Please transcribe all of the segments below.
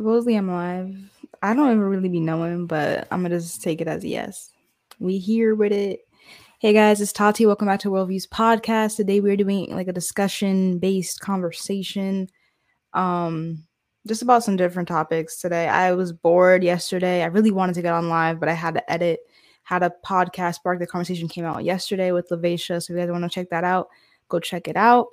Supposedly I'm live. I don't ever really be knowing, but I'm gonna just take it as a yes. We here with it. Hey guys, it's Tati. Welcome back to Worldviews Podcast. Today we're doing like a discussion based conversation. Um just about some different topics today. I was bored yesterday. I really wanted to get on live, but I had to edit. Had a podcast spark the conversation came out yesterday with Lavacia. So if you guys want to check that out, go check it out.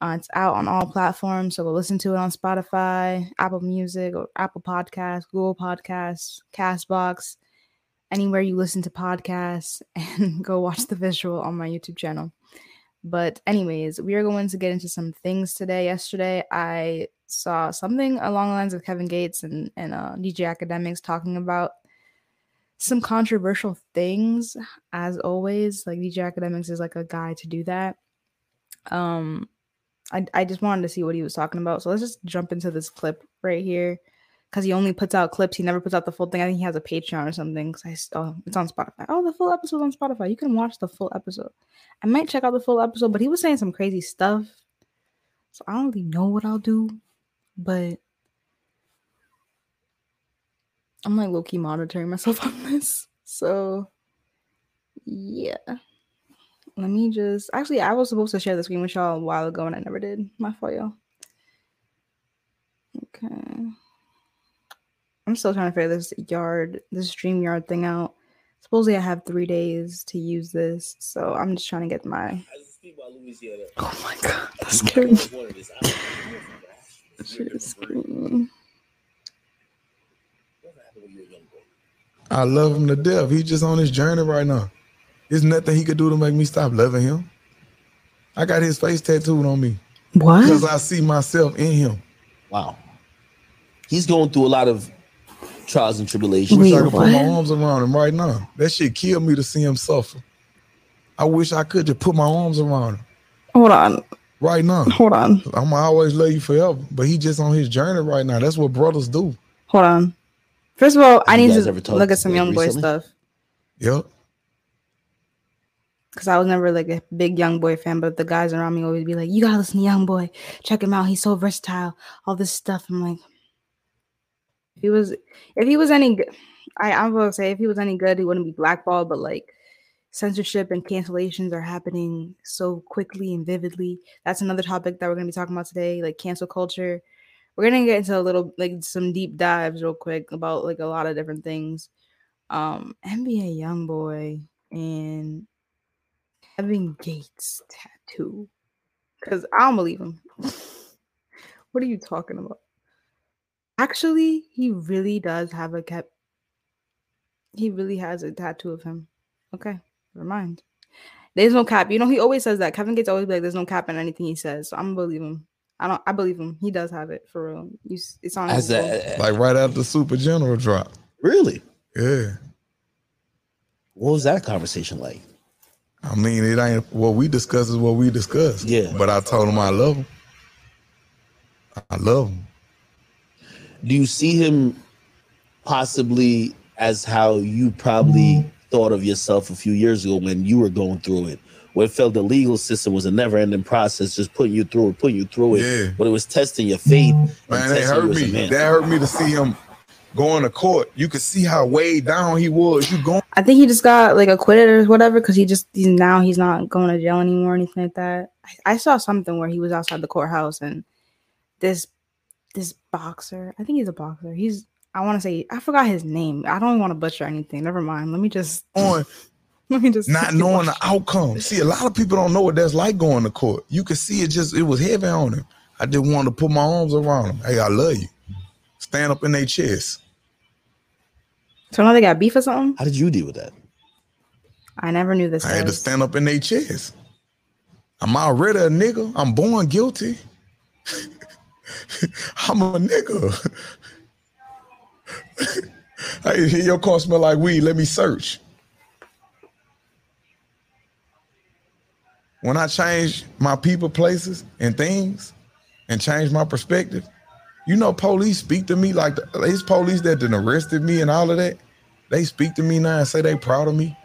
Uh, it's out on all platforms, so go listen to it on Spotify, Apple Music, or Apple Podcasts, Google Podcasts, Castbox, anywhere you listen to podcasts, and go watch the visual on my YouTube channel. But anyways, we are going to get into some things today. Yesterday, I saw something along the lines of Kevin Gates and and uh, DJ Akademiks talking about some controversial things. As always, like DJ Akademiks is like a guy to do that. Um, I I just wanted to see what he was talking about. So let's just jump into this clip right here because he only puts out clips. He never puts out the full thing. I think he has a Patreon or something. Cause I oh, it's on Spotify. Oh, the full episode on Spotify. You can watch the full episode. I might check out the full episode, but he was saying some crazy stuff. So I don't really know what I'll do, but I'm like low key monitoring myself on this. So yeah let me just actually I was supposed to share the screen with y'all a while ago and I never did. My fault, y'all. Okay. I'm still trying to figure this yard, this stream yard thing out. Supposedly I have three days to use this, so I'm just trying to get my Oh my god, that's scary. Share. I love him to death. He's just on his journey right now. There's nothing he could do to make me stop loving him. I got his face tattooed on me. What? Because I see myself in him. Wow. He's going through a lot of trials and tribulations. Wait, I could put my arms around him right now. That shit killed me to see him suffer. I wish I could just put my arms around him. Hold on. Right now. Hold on. I'm always love you forever. But he just on his journey right now. That's what brothers do. Hold on. First of all, I need to look at some young boy stuff. Yep because I was never like a big young boy fan, but the guys around me always be like, "You gotta listen to Young Boy. Check him out. He's so versatile. All this stuff." I'm like, if he was, if he was any good, I I will say if he was any good, he wouldn't be blackballed. But like censorship and cancellations are happening so quickly and vividly. That's another topic that we're gonna be talking about today, like cancel culture. We're gonna get into a little like some deep dives real quick about like a lot of different things. Um, NBA Young Boy and Kevin Gates tattoo. Because I don't believe him. what are you talking about? Actually, he really does have a cap. He really has a tattoo of him. Okay, never mind. There's no cap. You know, he always says that. Kevin Gates always be like, "There's no cap in anything he says." So I'm gonna believe him. I don't. I believe him. He does have it for real. You, it's on. As a, like right after Super General drop. Really? Yeah. What was that conversation like? I mean, it ain't what we discuss is what we discuss. Yeah. But I told him I love him. I love him. Do you see him possibly as how you probably thought of yourself a few years ago when you were going through it? Where it felt the legal system was a never ending process, just putting you through it, putting you through it. Yeah. But it was testing your faith. Man, that hurt me. That hurt me to see him going to court, you could see how way down he was. You going? I think he just got like acquitted or whatever because he just he's now he's not going to jail anymore or anything like that. I, I, saw something where he was outside the courthouse and this this boxer, I think he's a boxer. He's I want to say I forgot his name. I don't want to butcher anything. Never mind. Let me just on. Let me just not knowing the outcome. See, a lot of people don't know what that's like going to court. You can see it just it was heavy on him. I just wanted to put my arms around him. Hey, I love you. Stand up in their chest. So now they got beef or something? How did you deal with that? I never knew this. I had to stand up in their chest. I'm already a nigga. I'm born guilty. I'm a nigga. hey, your car smell like weed. Let me search. When I change my people, places, and things, and change my perspective, you know, police speak to me like the, these police that done arrested me and all of that. They speak to me now and say they proud of me.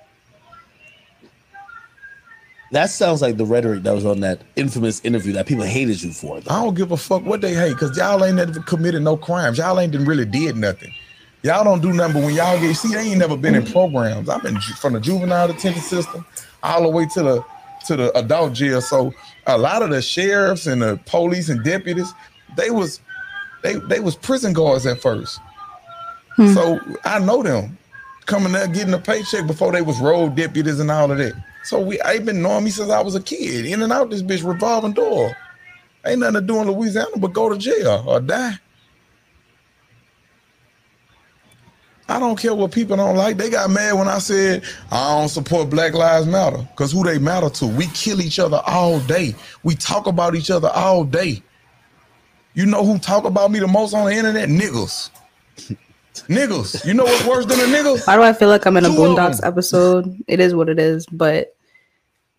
That sounds like the rhetoric that was on that infamous interview that people hated you for. I don't give a fuck what they hate, cause y'all ain't never committed no crimes. Y'all ain't really did nothing. Y'all don't do nothing. But when y'all get see, they ain't never been in programs. I've been from the juvenile detention system all the way to the to the adult jail. So a lot of the sheriffs and the police and deputies, they was they they was prison guards at first. Hmm. So I know them coming there getting a paycheck before they was road deputies and all of that. So we I been knowing me since I was a kid, in and out this bitch revolving door. Ain't nothing to do in Louisiana but go to jail or die. I don't care what people don't like. They got mad when I said I don't support Black Lives Matter because who they matter to. We kill each other all day. We talk about each other all day. You know who talk about me the most on the internet? Niggas. niggas. You know what's worse than a nigga? Why do I feel like I'm in a Two Boondocks episode? It is what it is, but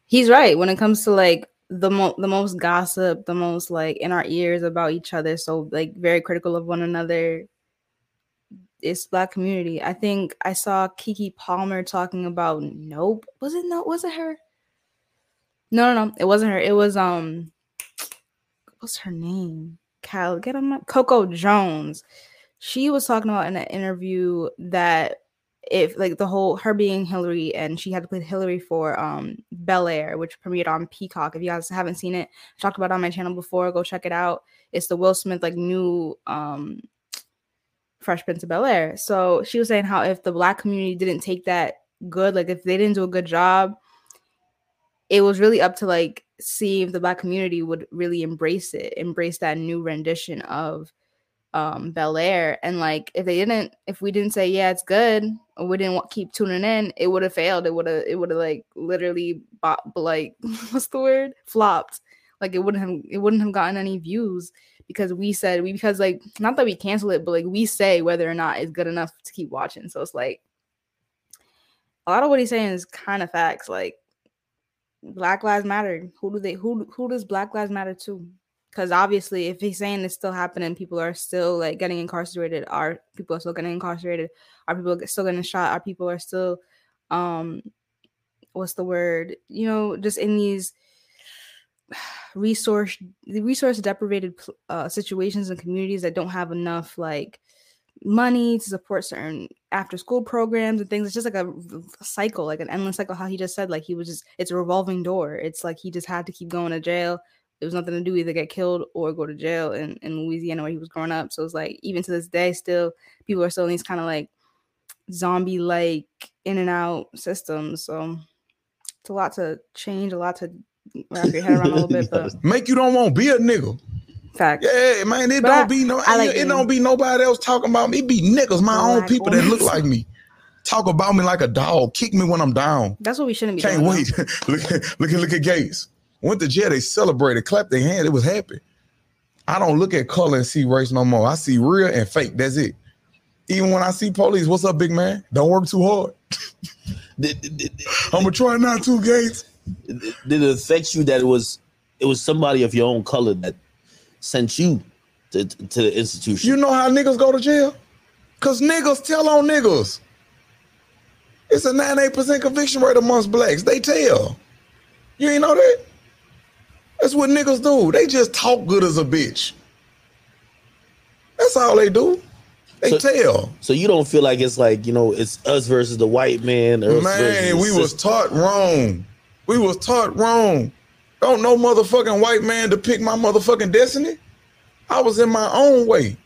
he's right when it comes to like the mo- the most gossip, the most like in our ears about each other. So like very critical of one another. It's black community. I think I saw Keke Palmer talking about nope. Was it no? Was it her? No, no, no. It wasn't her. It was um. What's her name? Cal. Get on my Coco Jones. She was talking about in an interview that if like the whole her being Hillary and she had to play Hillary for um Bel Air, which premiered on Peacock. If you guys haven't seen it, I talked about on my channel before. Go check it out. It's the Will Smith like new um Fresh Prince of Bel Air. So she was saying how if the black community didn't take that good, like if they didn't do a good job, it was really up to like see if the black community would really embrace it, embrace that new rendition of um Bel Air. And like if they didn't, if we didn't say yeah, it's good, or we didn't keep tuning in, it would have failed. It would have, it would have like literally bought, like what's the word? Flopped. Like it wouldn't have, it wouldn't have gotten any views because we said we because like not that we cancel it, but like we say whether or not it's good enough to keep watching. So it's like a lot of what he's saying is kind of facts. Like Black Lives Matter. Who do they who who does Black Lives Matter to? Because obviously, if he's saying it's still happening, people are still like getting incarcerated. Are people are still getting incarcerated? Are people still getting shot? Are people are still, um, what's the word? You know, just in these resource the resource deprivated uh, situations and communities that don't have enough like money to support certain after school programs and things. It's just like a cycle like an endless cycle how he just said like he was just it's a revolving door. It's like he just had to keep going to jail. There was nothing to do either get killed or go to jail in, in louisiana where he was growing up. So it's like even to this day still people are still in these kind of like zombie like in and out systems. So it's a lot to change a lot to wrap your head around a little bit but Make you don't want to be a nigga. Fact Yeah, man, it But don't I- be no, I like it, being- don't be nobody else talking about me. It be niggas, my own Black people that look like me, talk about me like a dog, kick me when I'm down. that's what we shouldn't be Can't doing, wait. look, at- look at look at Gates. Went to jail, they celebrated, clapped their hand, it was happy. I don't look at color and see race no more. I see real and fake. That's it. Even when I see police, what's up, big man? Don't work too hard. Did, did, I'm gonna try not to, Gates. did it affect you that it was it was somebody of your own color that sent you to, to the institution? You know how niggas go to jail? Cause niggas tell on niggas. It's a 98% conviction rate amongst blacks. They tell. You ain't know that? That's what niggas do. They just talk good as a bitch. That's all they do. They So- tell. so you don't feel like it's like you know it's us versus the white man. Or Man, we was taught wrong. We was taught wrong. Don't no motherfucking white man to pick my motherfucking destiny. I was in my own way.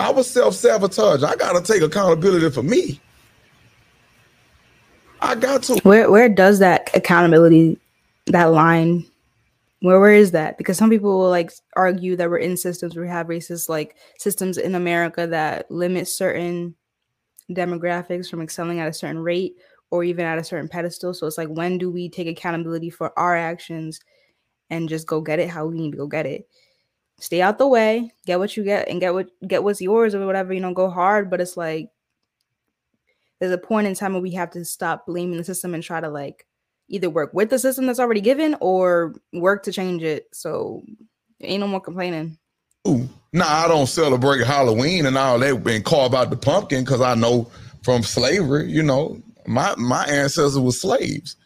I was self-sabotage. I gotta take accountability for me. I got to. Where where does that accountability, that line, where where is that? Because some people will like argue that we're in systems where we have racist like systems in America that limit certain demographics from excelling at a certain rate or even at a certain pedestal. So it's like when do we take accountability for our actions and just go get it how we need to go get it? Stay out the way, get what you get and get what get what's yours or whatever, you know, go hard. But it's like there's a point in time where we have to stop blaming the system and try to like either work with the system that's already given or work to change it. So ain't no more complaining. Nah, I don't celebrate Halloween and all that and carve out the pumpkin because I know from slavery, you know, my my ancestors were slaves.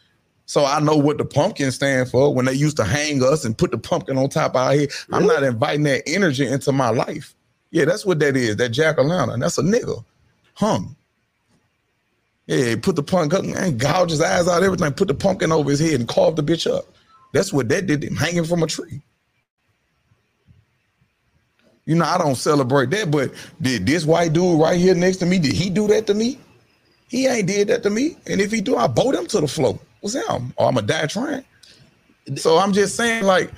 So I know what the pumpkin stand for when they used to hang us and put the pumpkin on top of our head. I'm not inviting that energy into my life. Yeah, that's what that is. That jack o' lantern. That's a nigga. Hum. Yeah, put the pumpkin and gouge his eyes out, everything. Put the pumpkin over his head and carve the bitch up. That's what that did. Him hanging from a tree. You know, I don't celebrate that, but did this white dude right here next to me, did he do that to me? He ain't did that to me. And if he do, I bow him to the floor. What's him? Or I'm a die trying. So I'm just saying, like,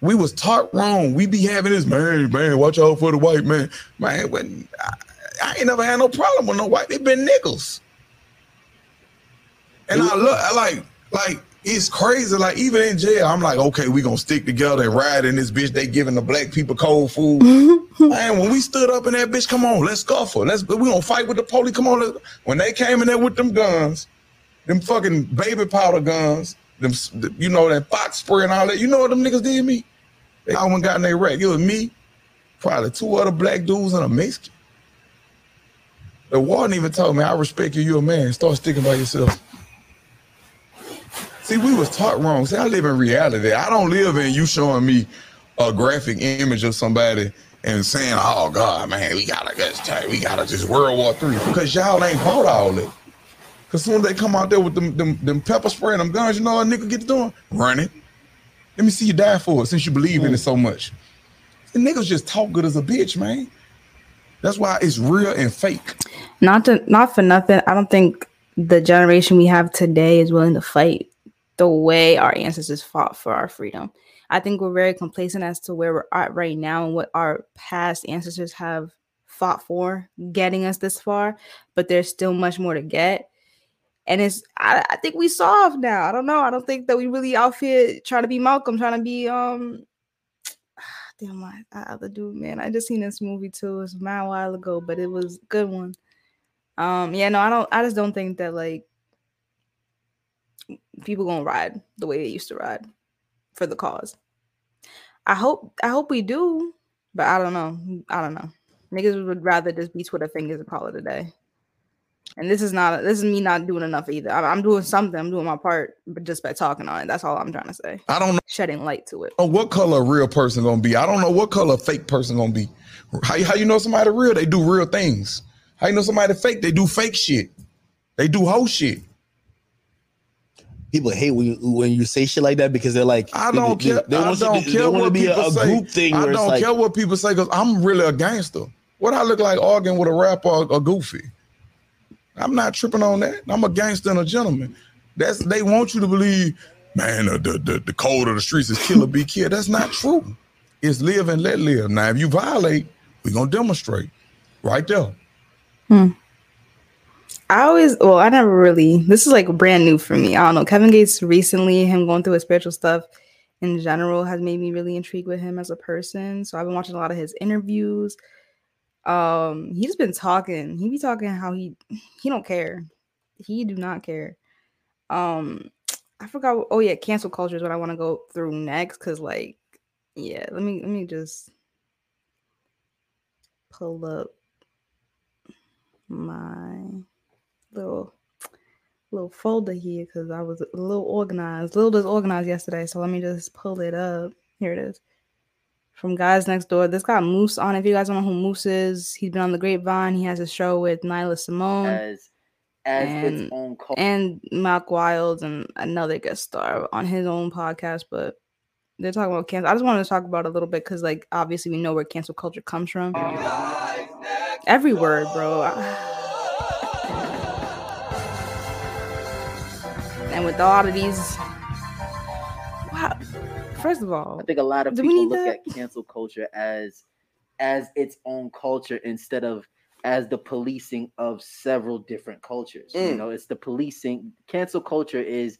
we was taught wrong. We be having this, man, man, watch out for the white man. Man, when I, I ain't never had no problem with no white. They been niggles. And I look, I like, like, it's crazy. Like even in jail, I'm like, okay, we gonna stick together and ride in this bitch. They giving the black people cold food. Man, when we stood up in that bitch, come on, let's scuffle. Let's we gonna fight with the police. Come on, let's. when they came in there with them guns, them fucking baby powder guns, them you know that fox spray and all that. You know what them niggas did me? They all went got in their wreck. It was me, probably two other black dudes and a Mexican. The warden even told me, I respect you, you a man. Start sticking by yourself. See, we was taught wrong. See, I live in reality. I don't live in you showing me a graphic image of somebody and saying, "Oh God, man, we gotta get, tight. we gotta just World War Three because y'all ain't bought all that." Cause soon as they come out there with them, them, them pepper spray and them guns, you know what a nigga get doing? Running. Let me see you die for it since you believe mm. in it so much. The niggas just talk good as a bitch, man. That's why it's real and fake. Not to not for nothing. I don't think the generation we have today is willing to fight the way our ancestors fought for our freedom. I think we're very complacent as to where we're at right now and what our past ancestors have fought for, getting us this far, but there's still much more to get. And it's I, I think we solved now. I don't know. I don't think that we really out here trying to be Malcolm, trying to be um damn my other dude, man. I just seen this movie too. It was a while ago, but it was a good one. Um, yeah, no, I don't I just don't think that like people gonna ride the way they used to ride for the cause. I hope I hope we do, but I don't know. I don't know. Niggas would rather just be Twitter fingers and call it a day. And this is not this is me not doing enough either. I'm, I'm, doing something. I'm doing my part, but just by talking on it. That's all I'm trying to say. I don't know. Shedding light to it. Oh, what color a real person gonna be? I don't know what color a fake person gonna be. How, how you know somebody real? They do real things. How you know somebody fake? They do fake shit. They do whole shit people hate when you when you say shit like that because they're like, I don't they, care. They, they I don't care what be people a, a say. Group thing I don't like, care what people say because I'm really a gangster. What I look like arguing with a rapper or a goofy. I'm not tripping on that. I'm a gangster and a gentleman. That's they want you to believe, man, the the, the code of the streets is kill or be killed. That's not true. It's live and let live. Now, if you violate, we're gonna demonstrate right there. Hmm. I always, well, I never really, this is like brand new for me. I don't know. Kevin Gates recently, him going through his spiritual stuff in general has made me really intrigued with him as a person. So I've been watching a lot of his interviews. Um, he's been talking, he be talking how he, he don't care. He do not care. Um, I forgot. Oh yeah, cancel culture is what I want to go through next. Cause like, yeah, let me, let me just pull up my little little folder here because I was a little organized, a little disorganized yesterday. So let me just pull it up. Here it is. From Guys Next Door. This got Moose on. If you guys don't know who Moose is, he's been on the Grapevine. He has a show with Nyla Simone. As, as and, its own. And Mark Wilds and another guest star on his own podcast. But they're talking about cancel. I just wanted to talk about a little bit because, like, obviously we know where cancel culture comes from. Every word, bro. and with all of these wow first of all i think a lot of people look that? at cancel culture as as its own culture instead of as the policing of several different cultures mm. you know it's the policing cancel culture is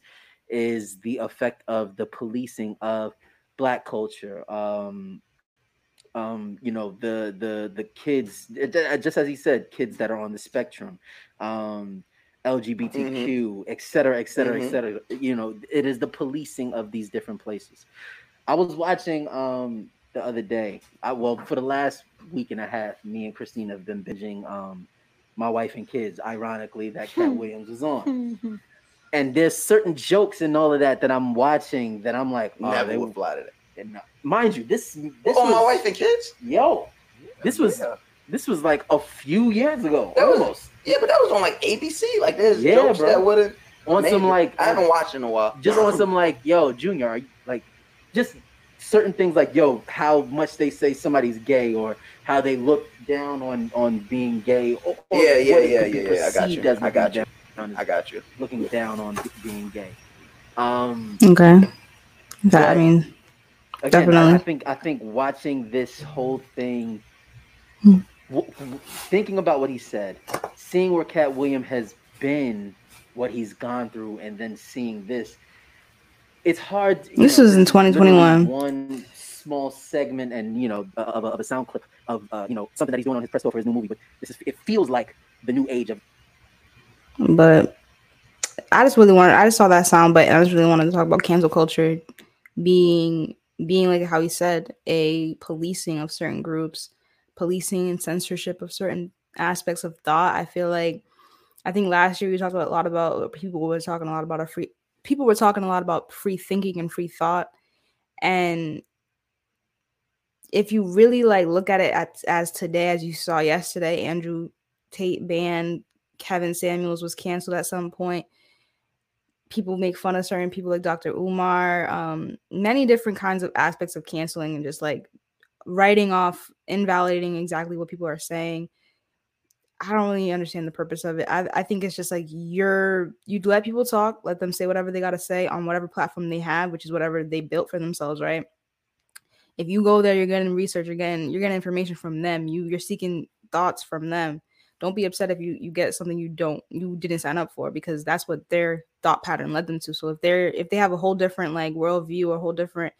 is the effect of the policing of black culture um um you know the the the kids just as he said kids that are on the spectrum um LGBTQ, mm-hmm. et cetera, et cetera, mm-hmm. et cetera. You know, it is the policing of these different places. I was watching um the other day. I well for the last week and a half, me and Christine have been binging um my wife and kids. Ironically, that Katt Williams was on. and there's certain jokes and all of that that I'm watching that I'm like, oh, Never they would would. fly to that. and, uh, Mind you, this this oh, was my wife and kids. yo, this was Yeah. This was like a few years ago, That was- almost Yeah, but that was on like ABC. Like there's Yeah, jokes bro. that wouldn't. on some like I haven't watched in a while. just on some like yo junior are you- like just certain things like yo how much they say somebody's gay or how they look down on on being gay or, or Yeah, yeah, yeah, yeah, yeah. I got you. I got you. I got you. looking down on being gay um Okay. That, I Right. mean, again, I, I think I think watching this whole thing, Hmm. W- thinking about what he said, seeing where Katt William has been, what he's gone through, and then seeing this, it's hard. This know, in is literally 2021. One small segment, and you know, of a, of a sound clip of uh, you know something that he's doing on his press tour for his new movie. But this is it feels like the new age of but I just really wanted. I just saw that sound, but I just really wanted to talk about cancel culture being being like how he said a policing of certain groups, policing and censorship of certain aspects of thought. I feel like I think last year we talked about a lot about people were talking a lot about a free people were talking a lot about free thinking and free thought and if you really like look at it at, as today as you saw yesterday andrew tate banned kevin samuels was canceled at some point people make fun of certain people like dr umar um, many different kinds of aspects of canceling and just like writing off invalidating exactly what people are saying I don't really understand the purpose of it. I, I think it's just like you're you let people talk, let them say whatever they gotta say on whatever platform they have, which is whatever they built for themselves, right? If you go there, you're getting research, you're getting you're getting information from them. You you're seeking thoughts from them. Don't be upset if you you get something you don't you didn't sign up for because that's what their thought pattern led them to. So if they're if they have a whole different like worldview or a whole different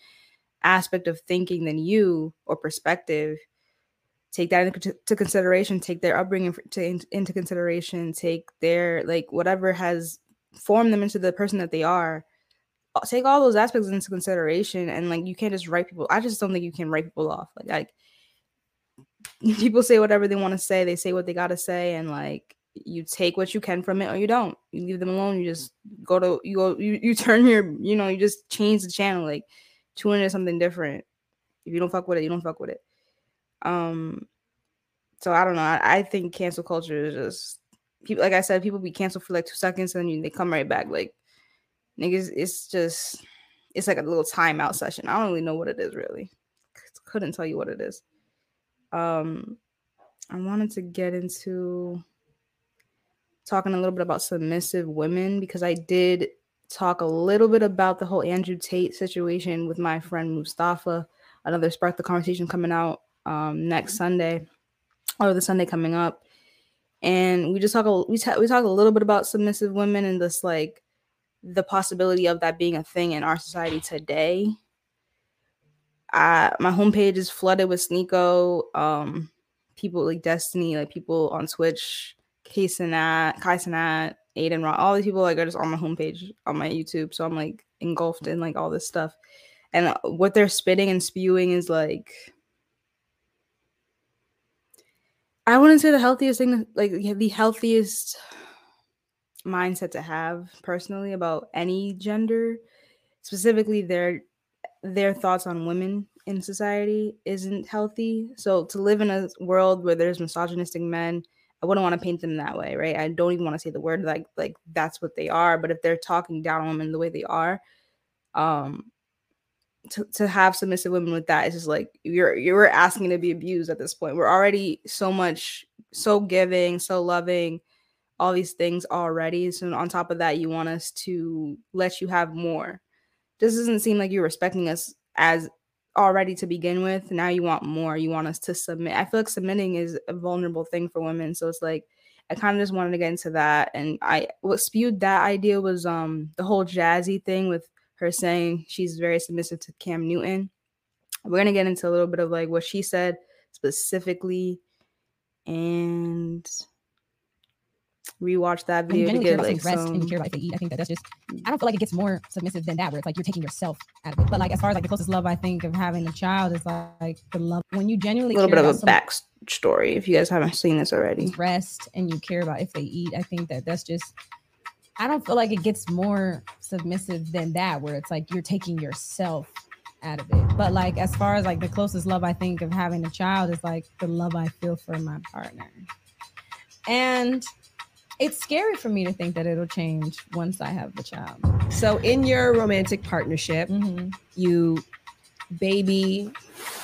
aspect of thinking than you or perspective, take that into consideration take their upbringing to, into consideration take their like whatever has formed them into the person that they are. Take all those aspects into consideration and like you can't just write people i just don't think you can write people off like like people say whatever they want to say they say what they got to say and like you take what you can from it or you don't. You leave them alone you just go to you go you, you turn your you know you just change the channel like tune into something different if you don't fuck with it you don't fuck with it um, so I don't know. I, I think cancel culture is just people. Like I said, people be canceled for like two seconds and then they come right back. Like niggas, it's just it's like a little timeout session. I don't really know what it is really. Couldn't tell you what it is. Um, I wanted to get into talking a little bit about submissive women because I did talk a little bit about the whole Andrew Tate situation with my friend Mustafa. Another spark the conversation coming out um, next Sunday or the Sunday coming up. And we just talk a we ta- we talk a little bit about submissive women and this like the possibility of that being a thing in our society today. I, my homepage is flooded with Sneako, um, people like Destiny, like people on Twitch, Kai Cenat, Kai Cenat, Adin Ross, all these people like are just on my homepage on my YouTube. So I'm like engulfed in like all this stuff. And uh, what they're spitting and spewing is like I wouldn't say the healthiest thing, like the healthiest mindset to have personally about any gender, specifically their their thoughts on women in society isn't healthy. So to live in a world where there's misogynistic men, I wouldn't want to paint them that way, right? I don't even want to say the word like like that's what they are. But if they're talking down on women the way they are, um, to, to have submissive women with that is just like you're you're asking to be abused at this point. We're already so much so giving, so loving, all these things already. So on top of that, you want us to let you have more. This doesn't seem like you're respecting us as already to begin with. Now you want more. You want us to submit. I feel like submitting is a vulnerable thing for women. So it's like I kind of just wanted to get into that. And I what spewed that idea was um the whole jazzy thing with her saying she's very submissive to Cam Newton. We're gonna get into a little bit of like what she said specifically and rewatch that video to get like rest and you some care about if they eat, I think that that's just. Mm. I don't feel like it gets more submissive than that, where it's like you're taking yourself out of it. But like as far as like the closest love I think of having a child is like the love when you genuinely a little bit of a someone's backstory if you guys haven't seen this already. rest and you care about if they eat. I think that that's just I don't feel like it gets more submissive than that, where it's like you're taking yourself out of it. But like as far as like the closest love I think of having a child is like the love I feel for my partner. And it's scary for me to think that it'll change once I have the child. So in your romantic partnership, Mhm. you baby,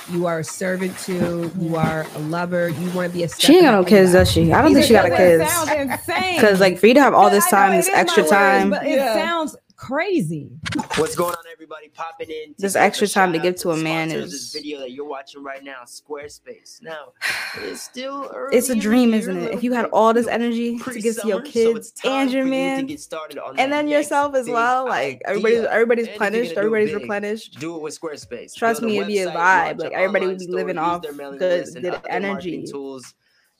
you are a servant to, you are a lover, you want to be a She ain't got no kids, does she? I don't think she got a Doesn't kids. insane. Because like for you to have all this I time, this extra words, time, but it Yeah. sounds crazy. What's going on, everybody? Popping in. This to give extra time to give to a man is- this video that you're watching right now, Squarespace. Now, it's still early it's a dream, year, isn't it? If you had all this energy to give to your pre-summer, so kids it's time and your for you to man, get started on and then yourself as well, like everybody's everybody's Anything you're replenished, everybody's big, replenished. Do it with Squarespace. Trust Build me, it'd be a vibe. Like, everybody would be living off their mailing good- good energy. Tools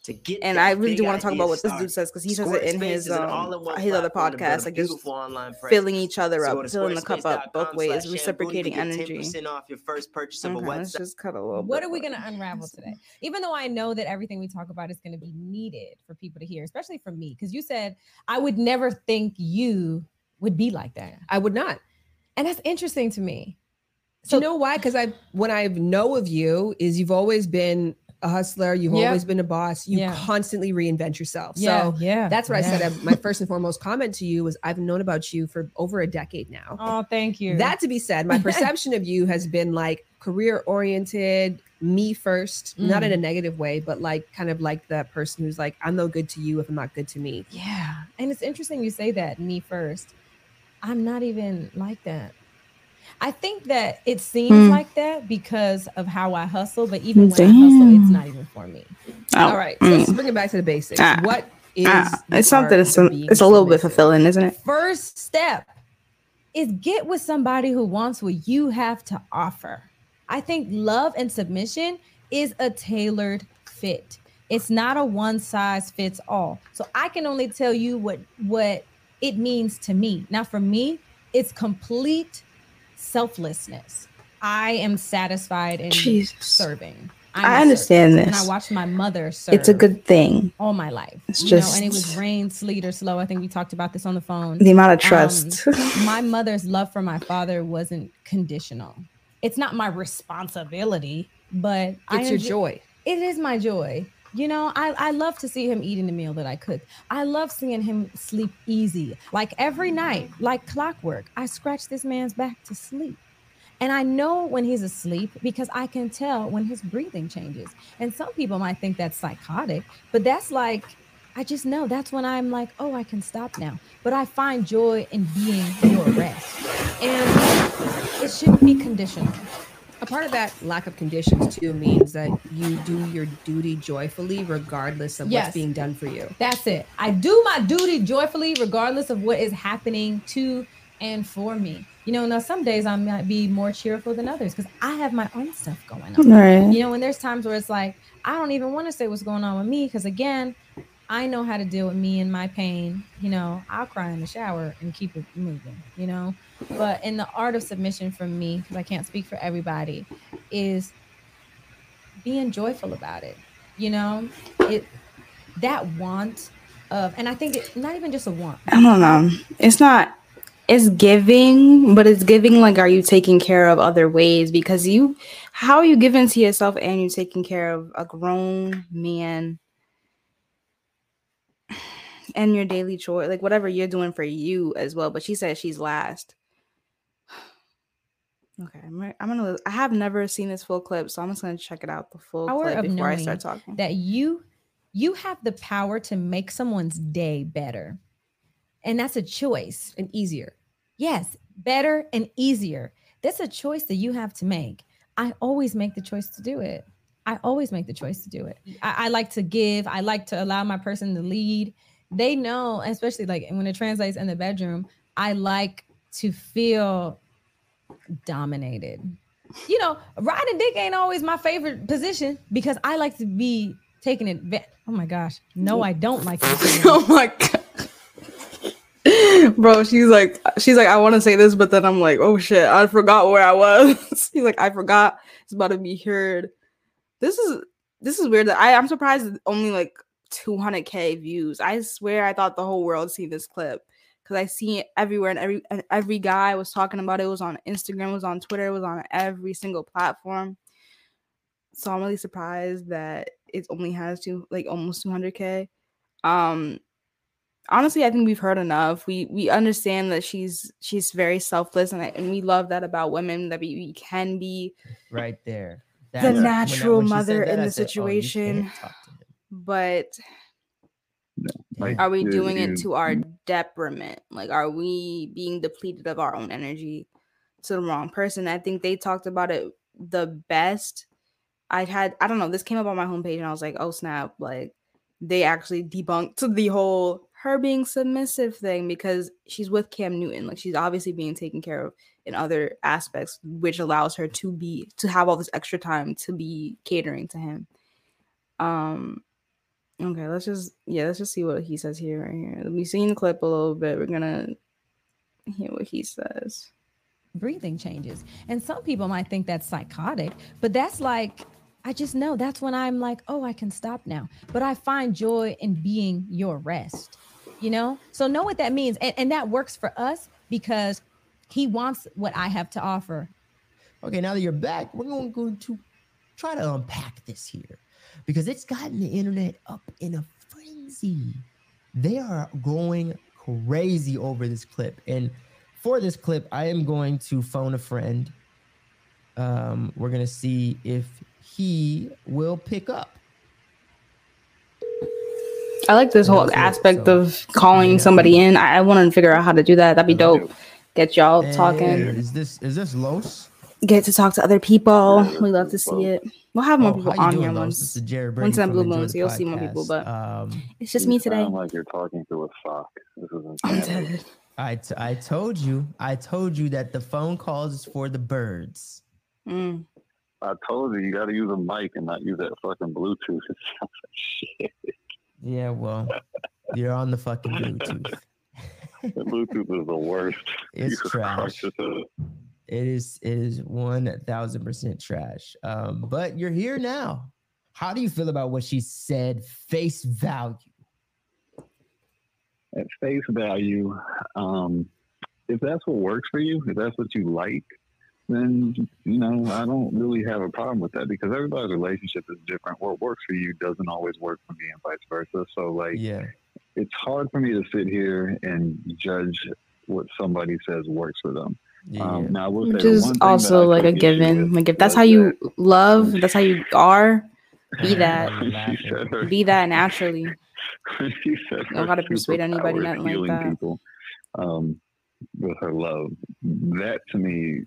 to get And I really do want to talk about what this dude says because he says it in his um his other platform to build podcast, like just filling each other up, go filling the cup up both ways, reciprocating Shampoo to get energy. 10% off your first purchase of a Okay, let's just cut a little. What bit are we going to unravel today? Even though I know that everything we talk about is going to be needed for people to hear, especially for me, because you said I would never think you would be like that. I would not. And that's interesting to me. So you know why? Because I when I know of you is you've always been a hustler, you've Yeah. always been a boss, you Yeah. constantly reinvent yourself. Yeah, So yeah. that's what I said. uh, My first and foremost comment to you was I've known about you for over a decade now. Oh, thank you. That to be said, my perception of you has been like career oriented, me first, not Mm. in a negative way, but like kind of like the person who's like, I'm no good to you if I'm not good to me. Yeah. And it's interesting you say that, me first. I'm not even like that. I think that it seems Hmm. like that because of how I hustle, but even when I hustle, it's not even for me. Oh, All right, so mm. let's bring it back to the basics. Ah. what is Ah, it's something. some, it's a little bit fulfilling, isn't it? First step is get with somebody who wants what you have to offer. I think love and submission is a tailored fit. It's not a one size fits all. So I can only tell you what what it means to me. Now for me, it's complete selflessness. I am satisfied in Jesus. serving. I'm I understand servant. And this. I watched my mother serve It's a good thing. all my life. It's you know, and it was rain, sleet, or slow. I think we talked about this on the phone. The amount of Um, trust. my mother's love for my father wasn't conditional. It's not my responsibility, but I It's your enjoy- joy. It is my joy. You know, I, I love to see him eating the meal that I cook. I love seeing him sleep easy. Like every night, like clockwork, I scratch this man's back to sleep. And I know when he's asleep because I can tell when his breathing changes. And some people might think that's psychotic, but that's like, I just know that's when I'm like, oh, I can stop now. But I find joy in being your rest. And it shouldn't be conditional. A part of that lack of conditions too means that you do your duty joyfully, regardless of Yes. what's being done for you. That's it. I do my duty joyfully, regardless of what is happening to and for me. You know, now some days I might be more cheerful than others because I have my own stuff going on. right. You know, and there's times where it's like, I don't even want to say what's going on with me because, again, I know how to deal with me and my pain. You know, I'll cry in the shower and keep it moving, you know. But in the art of submission for me, because I can't speak for everybody, is being joyful about it. You know, it that want of, and I think it, not even just a want. I don't know. It's not. It's giving, but it's giving like, are you taking care of other ways? Because you, how are you giving to yourself and you're taking care of a grown man and your daily chore, like whatever you're doing for you as well. But she said she's last. Okay, I'm, I'm gonna. I have never seen this full clip, so I'm just gonna check it out the full Power clip before I start talking. that you you have the power to make someone's day better and that's a choice And easier. yes better and easier that's a choice that you have to make i always make the choice to do it i always make the choice to do it i, I like to give i like to allow my person to lead they know especially like when it translates in the bedroom i like to feel dominated you know, riding dick ain't always my favorite position because I like to be taking it. Ve- oh my gosh, no, I don't like. Taken oh my god. Bro, she's like, she's like, I want to say this, but then I'm like, oh shit, I forgot where I was. He's like, I forgot. It's about to be heard. This is this is weird. That I I'm surprised only like 200k views. I swear I thought the whole world seen this clip because I see it everywhere, and every and every guy was talking about it. It was on Instagram, it was on Twitter, it was on every single platform. So I'm really surprised that it only has to like almost 200k. Um, honestly, I think we've heard enough. We we understand that she's she's very selfless, and I, and we love that about women that we, we can be right there. the when I- natural when she mother that, in the said, "Oh, situation. can't talk Like, are we doing it to our detriment? Like, are we being depleted of our own energy to the wrong person? I think they talked about it the best. I had, I don't know, this came up on my homepage and I was like, oh snap, like they actually debunked the whole her being submissive thing because she's with Cam Newton. Like, she's obviously being taken care of in other aspects, which allows her to be, to have all this extra time to be catering to him. Um, Okay, let's just yeah, let's just see what he says here right here. We've seen the clip a little bit. We're gonna hear what he says. breathing changes. And some people might think that's psychotic, but that's like, I just know that's when I'm like, oh, I can stop now. But I find joy in being your rest, you know? So know what that means. And, and that works for us because he wants what I have to offer. Okay, now that you're back, we're going, going to try to unpack this here because it's gotten the internet up in a frenzy. They are going crazy over this clip. And for this clip, I am going to phone a friend. Um, we're going to see if he will pick up. I like this whole aspect so- of calling Yeah. somebody in. I, I want to figure out how to do that. That'd be dope. Get y'all And talking. Is this is this Los? Get to talk to other people. We love to see it. We'll have more Oh, people on here once. This is Jared once Brady in from Blue Enjoy Moon, so you'll see more people. But um, it's just me today. Sound like you're talking to a sock. This is I'm dead. I, t- I told you, I told you that the phone calls is for the birds. Mm. I told you you got to use a mic and not use that fucking Bluetooth. It sounds like shit. Yeah, well, you're on the fucking Bluetooth. The Bluetooth is the worst. It's Jesus trash. Christ, it's a- It is it is one thousand percent trash. Um, but you're here now. How do you feel about what she said? Face value. at face value, um, if that's what works for you, if that's what you like, then you know I don't really have a problem with that because everybody's relationship is different. What works for you doesn't always work for me, and vice versa. So like, Yeah. it's hard for me to sit here and judge what somebody says works for them. Yeah. Um, now I will Which is one thing that also like a given. with Like if that's how you that love, that's how you are, be that. when she said her Be that naturally. she said You don't gotta persuade anybody, superpower nothing like healing that. people um, with her love. That to me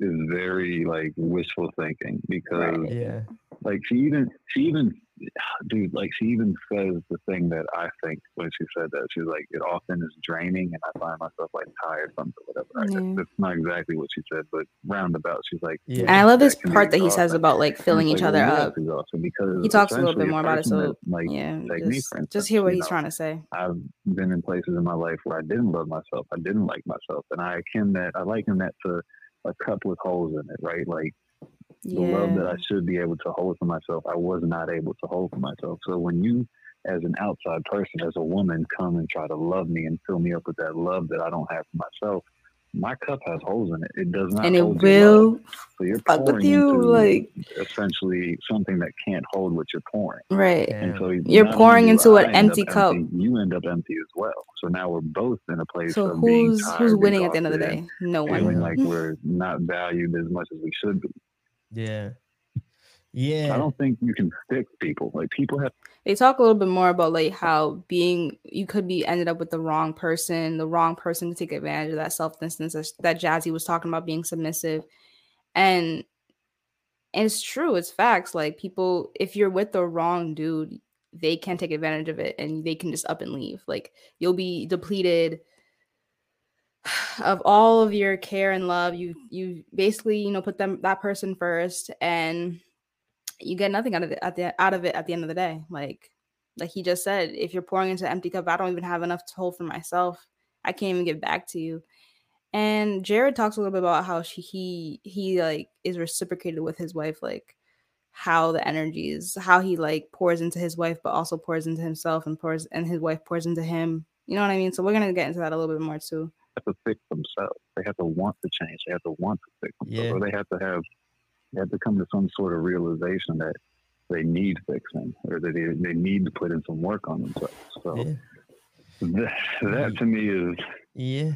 is very like wishful thinking because Yeah. like she even she even dude like she even says the thing that I think when she said that she's like it often is draining and I find myself like tired from it or whatever. Yeah. I, that's not exactly what she said, but roundabout she's like Yeah. And I love this part that he says about like filling each like, other well, up. it's exhausting because He talks a little bit more about it, so that, like yeah, take me just, for just hear what you he's know, trying to say. I've been in places in my life where I didn't love myself. I didn't like myself, and I akin that I liken that to a cup with holes in it, right? Like the love that I should be able to hold for myself, I was not able to hold for myself. So when you, as an outside person, as a woman, come and try to love me and fill me up with that love that I don't have for myself, my cup has holes in it. It does not. and it hold will So you're fuck with pouring you, into like essentially something that can't hold what you're pouring. right. And so You're pouring into an empty cup. empty, you end up empty as well. So now we're both in a place So of being who's tired, who's winning at the end of the exhausted, day? No feeling one. like we're not valued as much as we should be. Yeah. Yeah. I don't think you can fix people. Like people have They talk a little bit more about like how being you could be ended up with the wrong person, the wrong person to take advantage of that self distance that, that Jazzy was talking about being submissive, and and it's true, it's facts. Like people, if you're with the wrong dude, they can take advantage of it and they can just up and leave. Like you'll be depleted of all of your care and love. You you basically you know put them that person first and you get nothing out of it at the out of it at the end of the day. Like like he just said, if you're pouring into an empty cup, I don't even have enough to hold for myself. I can't even give back to you. And Jared talks a little bit about how she, he he like is reciprocated with his wife, like how the energies, how he like pours into his wife, but also pours into himself and pours and his wife pours into him You know what I mean? So we're gonna get into that a little bit more too. Have to fix themselves. They have to want to change. They have to want to fix themselves. Yeah. Or they have to have they have to come to some sort of realization that they need fixing or that they, they need to put in some work on themselves. So Yeah. that, that to me is Yeah.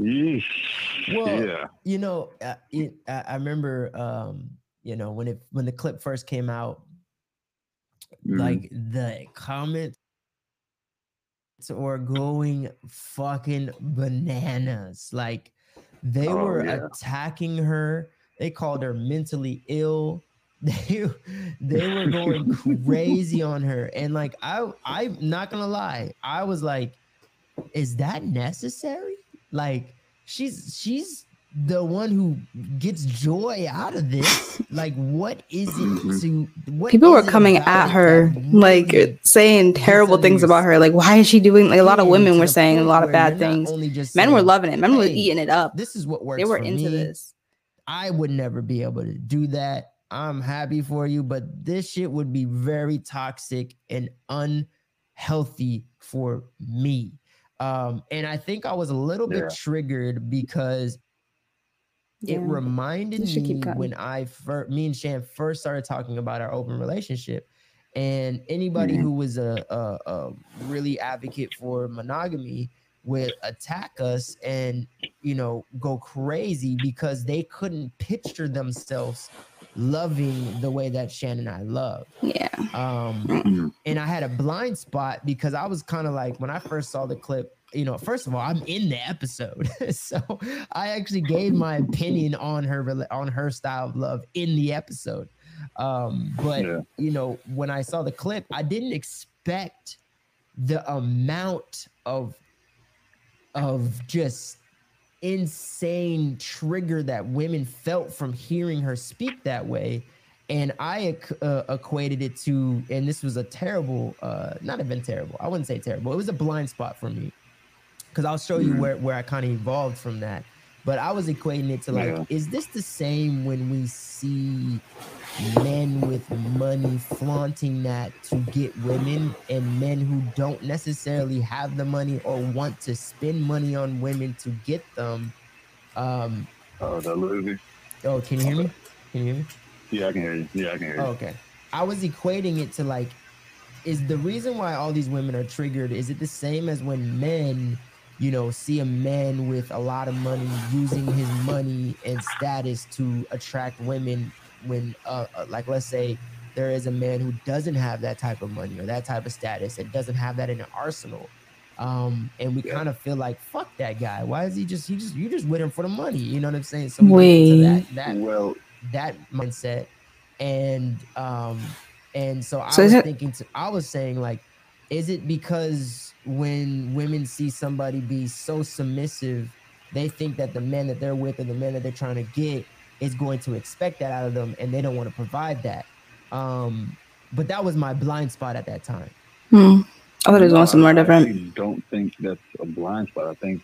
yeesh. Well, yeah. you know, uh, it, I, I remember, um, you know, when it when the clip first came out, Mhm. like the comments were going fucking bananas. Like they Oh, were yeah. attacking her. They called her mentally ill. They they were going crazy on her. And like I I'm not gonna lie, I was like, is that necessary? Like she's she's the one who gets joy out of this. Like, what is it to what People were coming at her, like really saying terrible things about her. Like, why is she doing? Like, a lot of women were saying a lot of bad things. only just Men were loving it. Men were eating it up. This is what works. They were for into me. this. I would never be able to do that. I'm happy for you, but this shit would be very toxic and unhealthy for me. Um, and I think I was a little bit Yeah. triggered because it reminded You keep me when I first, me and Shan first started talking about our open relationship, and anybody Mhm. who was a, a, a really advocate for monogamy would attack us and you know go crazy because they couldn't picture themselves loving the way that Shan and I love. Yeah. Um, Mhm. and I had a blind spot because I was kind of like when I first saw the clip, you know, first of all, I'm in the episode, so I actually gave my opinion on her on her style of love in the episode. Um, but Yeah. you know, when I saw the clip, I didn't expect the amount of of just insane trigger that women felt from hearing her speak that way and i uh, equated it to and this was a terrible uh not even terrible i wouldn't say terrible it was a blind spot for me because i'll show you where, where i kind of evolved from that but i was equating it to like Yeah. is this the same when we see men with money flaunting that to get women and men who don't necessarily have the money or want to spend money on women to get them um Oh, that Louis. oh can you hear me can you hear me Yeah, I can hear you. Yeah, I can hear you. Oh, okay. I was equating it to like, is the reason why all these women are triggered? Is it the same as when men, you know, see a man with a lot of money using his money and status to attract women? When, uh, uh, like, let's say there is a man who doesn't have that type of money or that type of status and doesn't have that in an arsenal. Um, and we kind of feel like, fuck that guy. Why is he just, he just, you just with him for the money? You know what I'm saying? So we into that, that Well, that mindset and um and so i So was thinking to, i was saying like is it because when women see somebody be so submissive they think that the men that they're with and the men that they're trying to get is going to expect that out of them and they don't want to provide that um but that was my blind spot at that time Hmm. I thought it was No, going somewhere different. actually don't think that's a blind spot. I think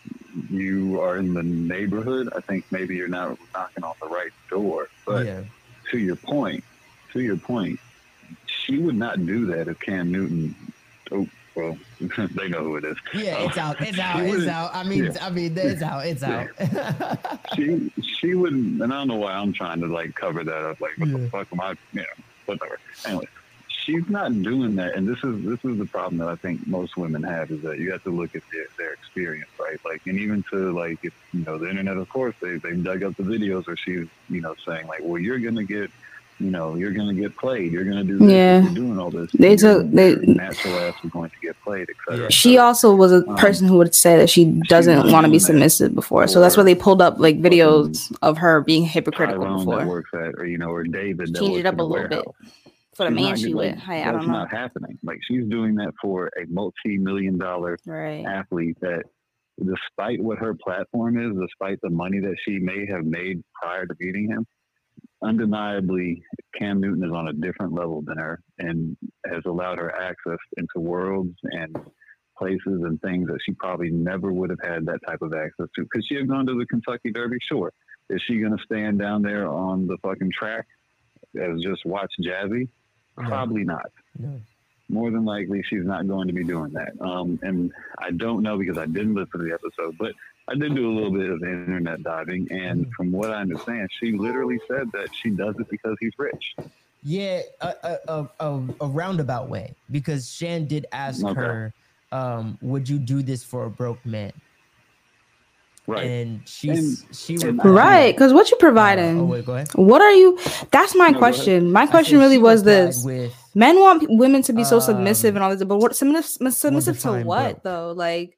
you are in the neighborhood. I think maybe you're not knocking on the right door. But yeah to your point, to your point, she would not do that if Cam Newton. Oh, well, they know who it is. yeah uh, it's out it's out it's out i mean yeah. i mean it's out it's out She she wouldn't, and I don't know why I'm trying to like cover that up. Like, what Yeah. the fuck am I? You know, whatever. Anyway, she's not doing that, and this is this is the problem that I think most women have is that you have to look at their, their experience, right? Like, and even to like, if you know, the internet, of course, they they've dug up the videos where she's you know saying like, well, you're gonna get. You know, you're gonna get played. You're gonna do this. Yeah. You're doing all this. They took- they- natural ass is going to get played, etc. She also was a Um, person who would say that she doesn't want to be submissive before. So that's why they pulled up like videos of her being hypocritical Tyrone that before. works at, or you know, or David that Changed it up a little bit for the She's man she get- with. Hey, I that's don't know. not happening. Like she's doing that for a multi-million dollar Right. athlete that, despite what her platform is, despite the money that she may have made prior to beating him, undeniably Cam Newton is on a different level than her and has allowed her access into worlds and places and things that she probably never would have had that type of access to. Could she have gone to the Kentucky Derby? Sure. Is she going to stand down there on the fucking track as just watch Jazzy? No. Probably not. no more than likely she's not going to be doing that. Um, and I don't know because I didn't listen to the episode, but I did do a little bit of internet diving, and from what I understand, she literally said that she does it because he's rich. Yeah, a, a, a, a, a roundabout way because Shan did ask Okay. her, um, "Would you do this for a broke man?" Right. And she's she and Right, because what you providing? oh wait, go ahead. What are you? That's my No, question. My question really was this: With Men want women to be so submissive Um, and all this, but what submissive, submissive to what broke? though? Like,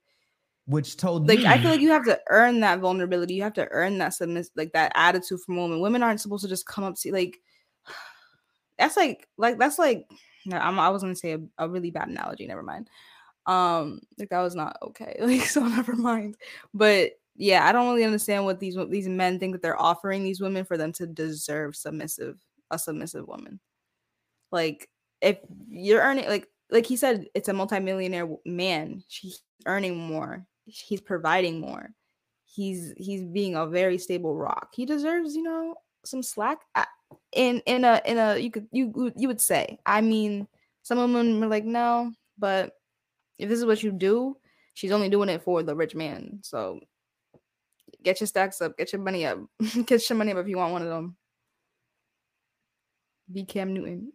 which told me like me I feel like you have to earn that vulnerability. You have to earn that submiss, like that attitude from women. Women aren't supposed to just come up to like. That's like like that's like. No, I'm, I was gonna say a, a really bad analogy. Never mind. Um, like that was not okay. Like so, never mind. But yeah, I don't really understand what these these men think that they're offering these women for them to deserve submissive a submissive woman. Like if you're earning like like he said, it's a multimillionaire man. She's earning more. He's providing more. He's he's being a very stable rock. He deserves, you know, some slack. I- In in a in a you could you you would say. I mean, some of them were like, no, but if this is what you do, she's only doing it for the rich man. So get your stacks up, get your money up, get your money up if you want one of them. Be Cam Newton.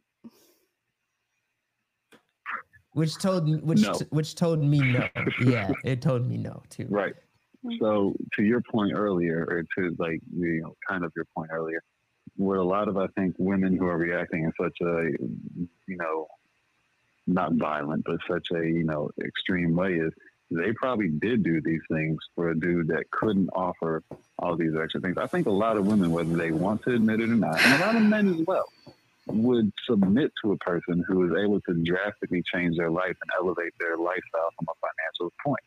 Which told me which No. which told me no. yeah, it told me no too. Right. So to your point earlier, or to like you know, kind of your point earlier, what a lot of I think women who are reacting in such a you know, not violent, but such a you know extreme way is they probably did do these things for a dude that couldn't offer all these extra things. I think a lot of women, whether they want to admit it or not, and a lot of men as well, would submit to a person who is able to drastically change their life and elevate their lifestyle from a financial point.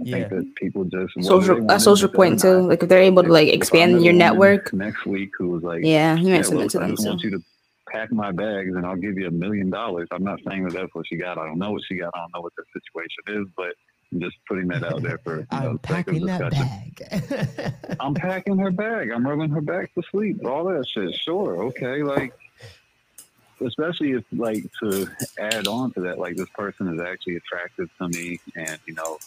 I Yeah. think that people just whether Social a social admit it or point too. Like if they're able to like expand your network. next week who was like, Yeah, you yeah, might submit well, to I them just too. want you to pack my bags and I'll give you a million dollars. I'm not saying that that's what she got. I don't know what she got. I don't know what the situation is, but I'm just putting that out there for you know, I'm sake of packing that bag. I'm packing her bag. I'm rubbing her back to sleep. All that shit. Sure. Okay. Like, especially if, like, to add on to that, like, this person is actually attractive to me and, you know,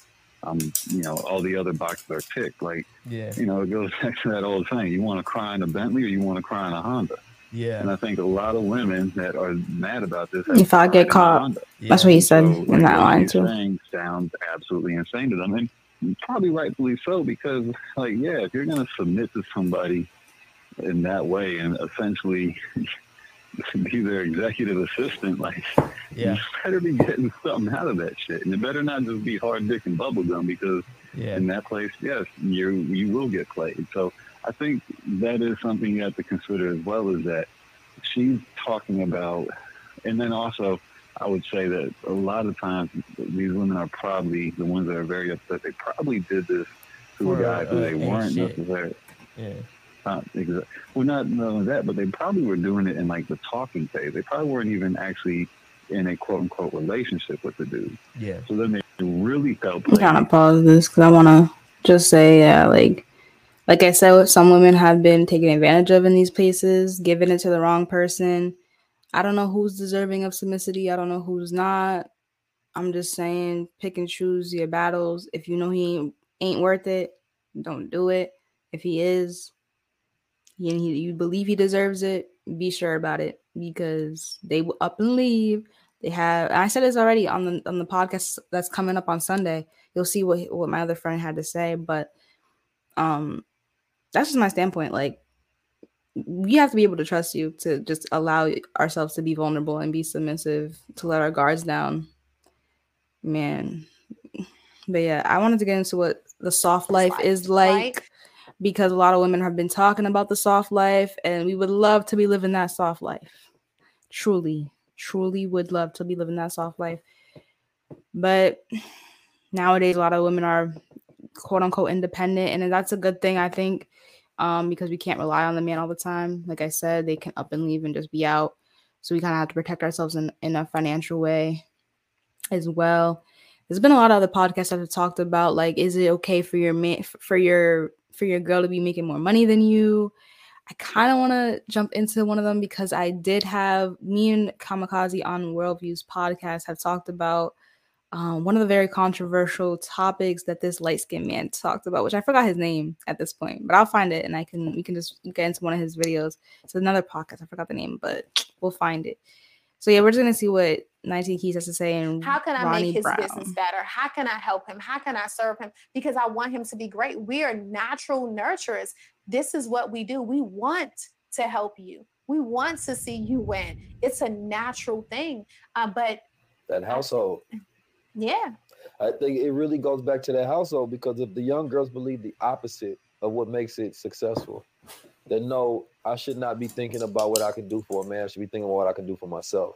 um, you know, all the other boxes are ticked. Like, yeah, you know, it goes back to that old thing: you want to cry in a Bentley or you want to cry in a Honda. yeah, And I think a lot of women that are mad about this. If I get cried in a caught, Honda. That's what he said So, in like, that what line too. Saying sounds absolutely insane to them, and probably rightfully so because, like, yeah, if you're going to submit to somebody in that way and essentially be their executive assistant, like, yeah, you better be getting something out of that shit, and it better not just be hard dick and bubble gum because yeah. in that place, yes, you you will get played. So I think that is something you have to consider as well. Is that she's talking about, and then also I would say that a lot of times these women are probably the ones that are very upset. They probably did this to a guy who uh, they weren't shit. necessarily. yeah. Not exa- well, not knowing that, but they probably were doing it in like the talking phase. They probably weren't even actually in a quote unquote relationship with the dude. Yeah. So then they really felt I'm played. trying to pause this because I want to just say, yeah, like, like I said, some women have been taken advantage of in these places, giving it to the wrong person. I don't know who's deserving of submissivity. I don't know who's not. I'm just saying, pick and choose your battles. If you know he ain't, ain't worth it, don't do it. If he is, and he, you believe he deserves it, be sure about it because they will up and leave. They have. and I said this already on the on the podcast that's coming up on Sunday. You'll see what what my other friend had to say, but um, that's just my standpoint. Like, we have to be able to trust you to just allow ourselves to be vulnerable and be submissive, to let our guards down. Man, but yeah, I wanted to get into what the soft life is like because a lot of women have been talking about the soft life and we would love to be living that soft life. Truly, truly would love to be living that soft life. But nowadays a lot of women are quote unquote independent and that's a good thing I think um because we can't rely on the man all the time. Like I said, they can up and leave and just be out. So we kind of have to protect ourselves in, in a financial way as well. There's been a lot of other podcasts that have talked about like, is it okay for your man for your for your girl to be making more money than you? I kind of want to jump into one of them because I did have me and Kamikaze on Worldviews podcast have talked about um, one of the very controversial topics that this light skinned man talked about, which I forgot his name at this point, but I'll find it and I can we can just get into one of his videos. It's another podcast. I forgot the name, but we'll find it. So yeah, we're just gonna see what 19 Keys has to say. And How can I Ronnie make his Brown. business better? How can I help him? How can I serve him? Because I want him to be great. We are natural nurturers. This is what we do. We want to help you. We want to see you win. It's a natural thing. Uh, but that household. yeah, I think it really goes back to that household because if the young girls believe the opposite of what makes it successful, then no, I should not be thinking about what I can do for a man. I should be thinking about what I can do for myself.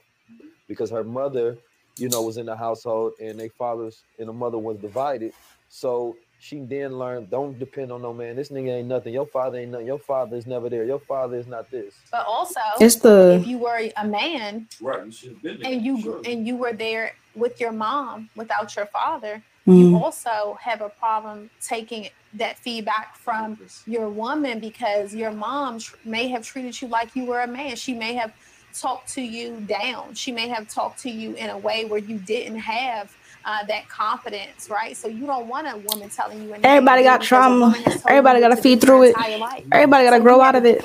Because her mother, you know, was in the household and their fathers and the mother was divided. So she then learned, don't depend on no man. This nigga ain't nothing. Your father ain't nothing. Your father is never there. Your father is not this. but also It's the- if you were a man Right. You should have been and you and you were there with your mom without your father, Mm. you also have a problem taking that feedback from your woman because your mom tr- may have treated you like you were a man. She may have talked to you down. She may have talked to you in a way where you didn't have uh, that confidence, right? So you don't want a woman telling you. Everybody got trauma. woman has told Everybody got to feed through it. life. Everybody got to So grow out of it.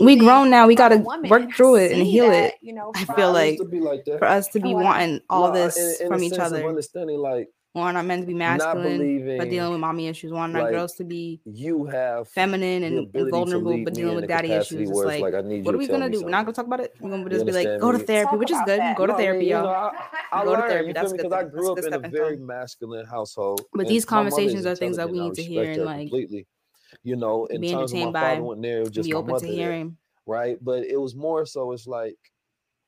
We grown now. We got to from a woman work through it and heal that, it. you know, I feel like to be like that. for us to be Wow. wanting all No, this in- in from each other. understanding like wanting our men to be masculine, but dealing with mommy issues. Wanting our like, girls to be you have feminine and, and vulnerable, but dealing with daddy issues. It's like, like, I need what are we gonna do? We're not gonna talk about it. We're gonna just be like, go to therapy, which is good. that. Go to No, I mean, therapy, y'all. I, I Go to therapy. That's good. Because I grew up in a very masculine household. But these my mother is conversations are things that we need to hear and like completely. You know, in be entertained my by, father wasn't there, just be open to hearing. right? But it was more so. It's like,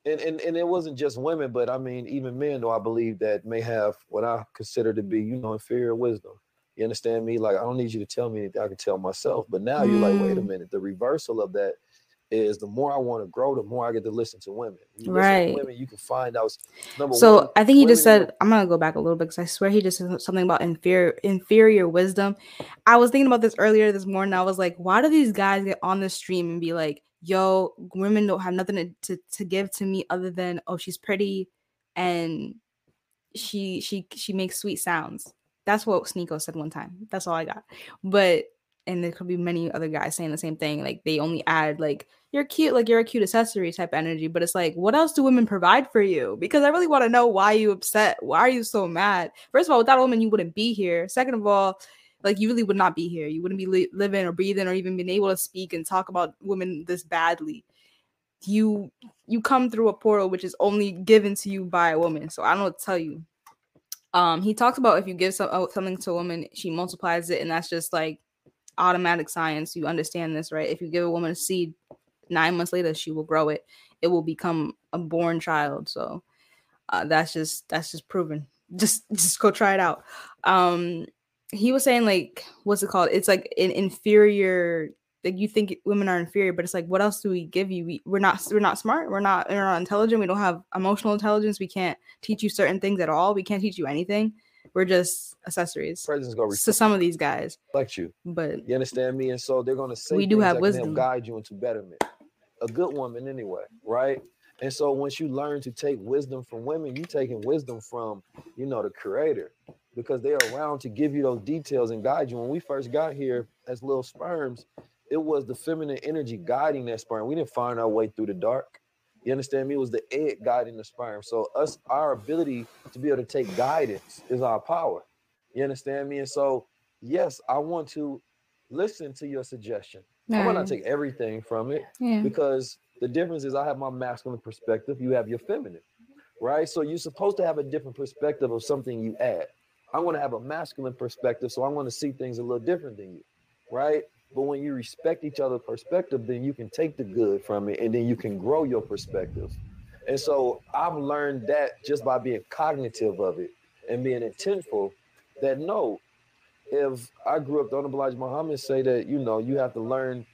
and, and and it wasn't just women, but I mean, even men, though I believe that may have what I consider to be, you know, inferior wisdom. You understand me? Like, I don't need you to tell me anything. I can tell myself. But now you're like, wait a Mm. minute. The reversal of that is the more I want to grow, the more I get to listen to women. You listen to Right. women, you can find out. Number So one, I think he just women said, I'm gonna go back a little bit because I swear he just said something about inferior inferior wisdom. I was thinking about this earlier this morning. I was like, why do these guys get on the stream and be like, yo, women don't have nothing to, to, to give to me other than oh, she's pretty and she she she makes sweet sounds. That's what Sneako said one time. That's all I got. But and there could be many other guys saying the same thing. Like they only add like you're cute, like you're a cute accessory type energy. But it's like, what else do women provide for you? Because I really want to know why you upset. Why are you so mad? First of all, without a woman, you wouldn't be here. Second of all, like you really would not be here. You wouldn't be li- living or breathing or even being able to speak and talk about women this badly. You you come through a portal which is only given to you by a woman. So I don't tell you. Um, he talks about if you give some, oh, something to a woman, she multiplies it, and that's just like automatic science. You understand this, right? If you give a woman a seed, nine months later she will grow it. It will become a born child. So uh, that's just that's just proven. Just just go try it out. Um, he was saying like, what's it called? It's like an inferior. Like you think women are inferior, but it's like, what else do we give you? We, we're not we're not smart. We're not we're not intelligent. We don't have emotional intelligence. We can't teach you certain things at all. We can't teach you anything. We're just accessories go to some of these guys. reflect you. But You understand me? And so they're gonna say We do have wisdom. guide you into betterment. A good woman, anyway, right? And so once you learn to take wisdom from women, you taking wisdom from, you know, the creator, because they're around to give you those details and guide you. When we first got here as little sperms, it was the feminine energy guiding that sperm. We didn't find our way through the dark. You understand me? It was the egg guiding the sperm. So us, our ability to be able to take guidance is our power. You understand me? And so, yes, I want to listen to your suggestion. I might not Right. take everything from it Yeah. because the difference is I have my masculine perspective, you have your feminine, right? So you're supposed to have a different perspective of something you add. I want to have a masculine perspective, so I want to see things a little different than you, right? But when you respect each other's perspective, then you can take the good from it and then you can grow your perspective. And so I've learned that just by being cognitive of it and being intentful that no, if I grew up, Honorable Elijah Muhammad say that, you know, you have to learn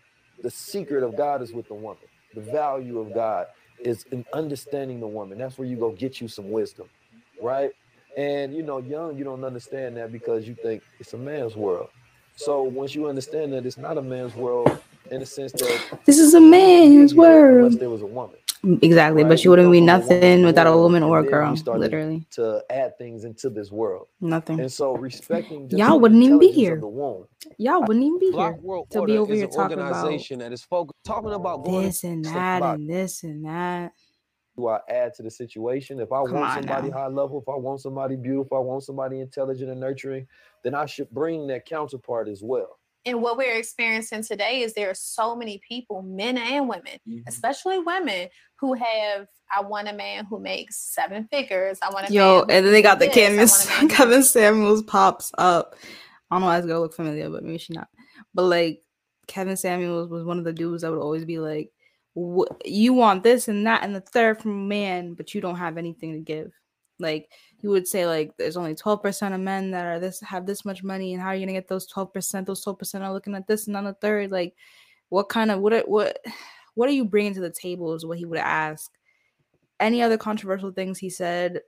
the secret of God is with the woman. The value of God is in understanding the woman. That's where you go get you some wisdom, right? And you know, young, you don't understand that because you think it's a man's world. So once you understand that it's not a man's world, in the sense that This is a man's world. unless world. there was a woman. Exactly, right? but you wouldn't come be from a nothing without a woman or a girl. Literally, to add things into this world. nothing. And so respecting just Y'all wouldn't even be here. the womb. Y'all wouldn't even be Block here World to be over here talking about that is focused talking about going this and that and this and that. Do I add to the situation? If I Come want somebody now. high level, if I want somebody beautiful, I want somebody intelligent and nurturing, then I should bring that counterpart as well. And what we're experiencing today is there are so many people, men and women, Mm-hmm. especially women, who have I want a man who makes seven figures. I want a Yo, man and then they got the this. I want a Canvas. man who Kevin Samuels pops up. I don't know why it's gonna look familiar, but maybe she not. But like Kevin Samuels was one of the dudes that would always be like, "Wh- "You want this and that and the third from man, but you don't have anything to give." Like you would say, like, "There's only twelve percent of men that are this have this much money, and how are you gonna get those twelve percent? Those twelve percent are looking at this and on the third. Like, what kind of what are- what what are you bringing to the table?" Is what he would ask any other controversial things he said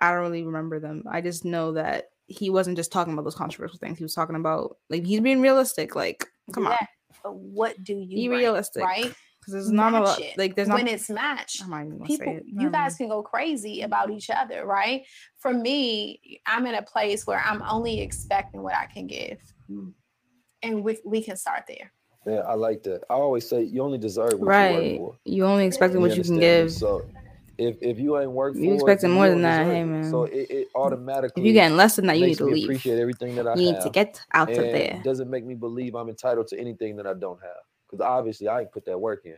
i don't really remember them i just know that he wasn't just talking about those controversial things he was talking about like he's being realistic like come do on But what do you Be realistic, right? 'Cause there's not a lot- Match it. like, there's not- when it's matched. I'm even gonna say People, it. you guys can go crazy about each other, right? For me, I'm in a place where I'm only expecting what I can give, Mm. and we we can start there. Yeah, I like that. I always say you only deserve what you right work for. you only expecting what you can give So if if you ain't worked for You it, expecting then more you than that, hey, man. So it, it automatically if you're getting less than that you need to leave appreciate everything that I you have. need to get out of and there Doesn't make me believe I'm entitled to anything that I don't have. Because obviously I ain't put that work in.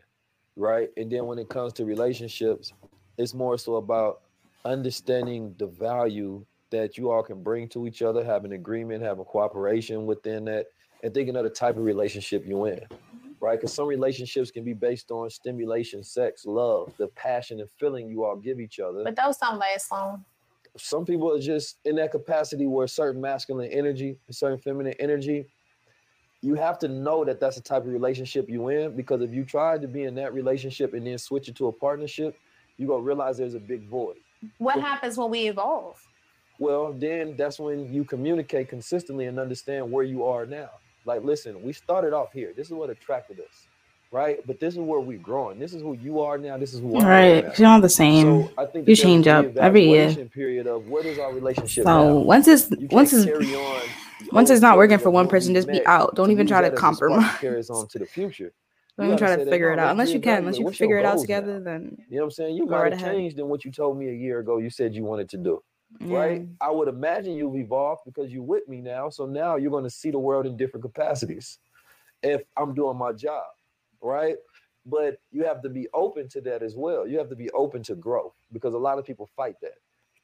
Right. And then when it comes to relationships, it's more so about understanding the value that you all can bring to each other, having agreement, having cooperation within that, and thinking of the type of relationship you're in. Right. Because some relationships can be based on stimulation, sex, love, the passion and feeling you all give each other But those don't last long. some people are just in that capacity where certain masculine energy, certain feminine energy, you have to know that that's the type of relationship you in because if you try to be in that relationship and then switch it to a partnership, you're gonna realize there's a big void. What happens when we evolve? Well, then that's when you communicate consistently and understand where you are now. Like, listen, we started off here. This is what attracted us, right? But this is where we're growing. This is who you are now. This is who I am right now. you're all the same So I think you that there's a change up every year Period of what is our relationship so now? once it's once it's on once it's not working for one person just be out don't even try to that as a spark compromise carry on to the future. don't even try to figure it out unless you can unless you figure it out together now? then You know what I'm saying? You might have changed than what you told me a year ago. You said you wanted to do. Right? I would imagine you've evolved because you're with me now. So now you're going to see the world in different capacities if I'm doing my job. Right? But you have to be open to that as well. You have to be open to growth because a lot of people fight that.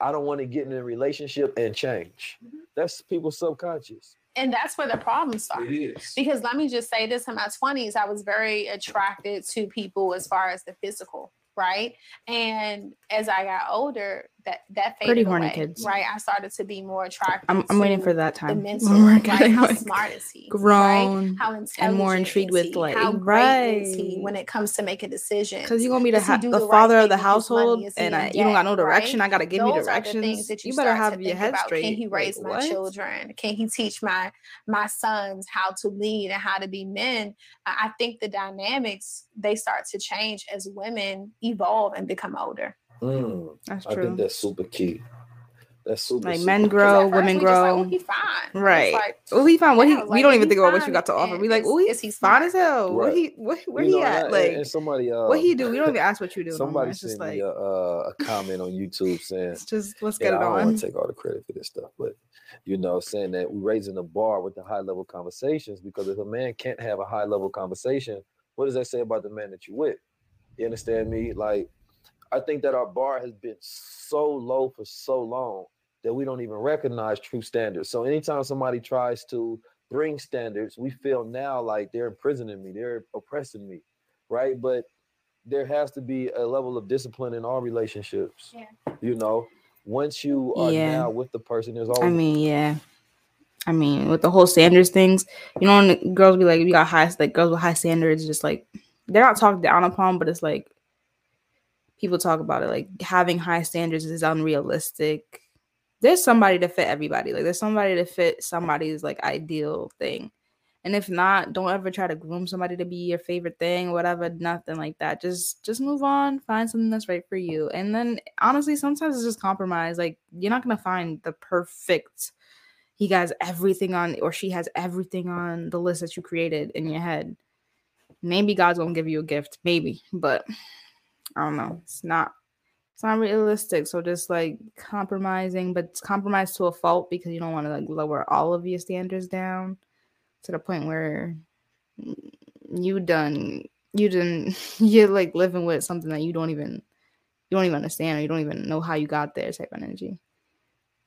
I don't want to get in a relationship and change. Mm-hmm. That's people's subconscious. And that's where the problem starts. It is. Because let me just say this in my 20s, I was very attracted to people as far as the physical, right? And as I got older, that that faded Pretty horny away, kids. right? I started to be more attracted. I'm, I'm waiting for that The time mental, when we're right? How like smart is he? grown right? How and more intrigued with like how great is he right when it comes to making decisions? because you're gonna be the, ha- the, right father of the with his money? household and I, you don't got no direction right? i gotta give you Those the directions you, you better have your head about. straight Can he Like, raise my what? children? Can he teach my my sons how to lead and how to be men? I think the dynamics they start to change as women evolve and become older. Mm, That's I true. think that's super key. That's super like super men grow First, women we just like, grow he fine. Right like, well he fine what he yeah, we don't even think about what you got to offer And we like is- oh he is he fine as smart? hell where Right. he where, where You he know, at I- like and, and somebody uh what he do we don't even ask what you do no somebody it's just sent like me a, uh, a comment on YouTube saying it's just let's get yeah, get I it don't want to take all the credit for this stuff, but you know, saying that we're raising the bar with the high level conversations because if a man can't have a high level conversation, what does that say about the man that you with? You understand me? Like, I think that our bar has been so low for so long that we don't even recognize true standards. So anytime somebody tries to bring standards, we feel now like they're imprisoning me, they're oppressing me, right? But there has to be a level of discipline in all relationships. Yeah. You know, once you are Yeah. now with the person, there's always I mean, yeah. I mean, with the whole standards things, you know, when the girls be like, we got high, like girls with high standards, just like they're not talked down upon, but it's like people talk about it like having high standards is unrealistic. There's somebody to fit everybody. Like there's somebody to fit somebody's like ideal thing. And if not, don't ever try to groom somebody to be your favorite thing, whatever, nothing like that. Just just move on, find something that's right for you. And then honestly, sometimes it's just compromise. Like you're not gonna find the perfect he has everything on or she has everything on the list that you created in your head. Maybe God's gonna give you a gift, maybe, but I don't know. It's not it's not realistic. So just like compromising, but it's compromise to a fault because you don't want to like lower all of your standards down to the point where you done you done you're like living with something that you don't even you don't even understand or you don't even know how you got there type of energy.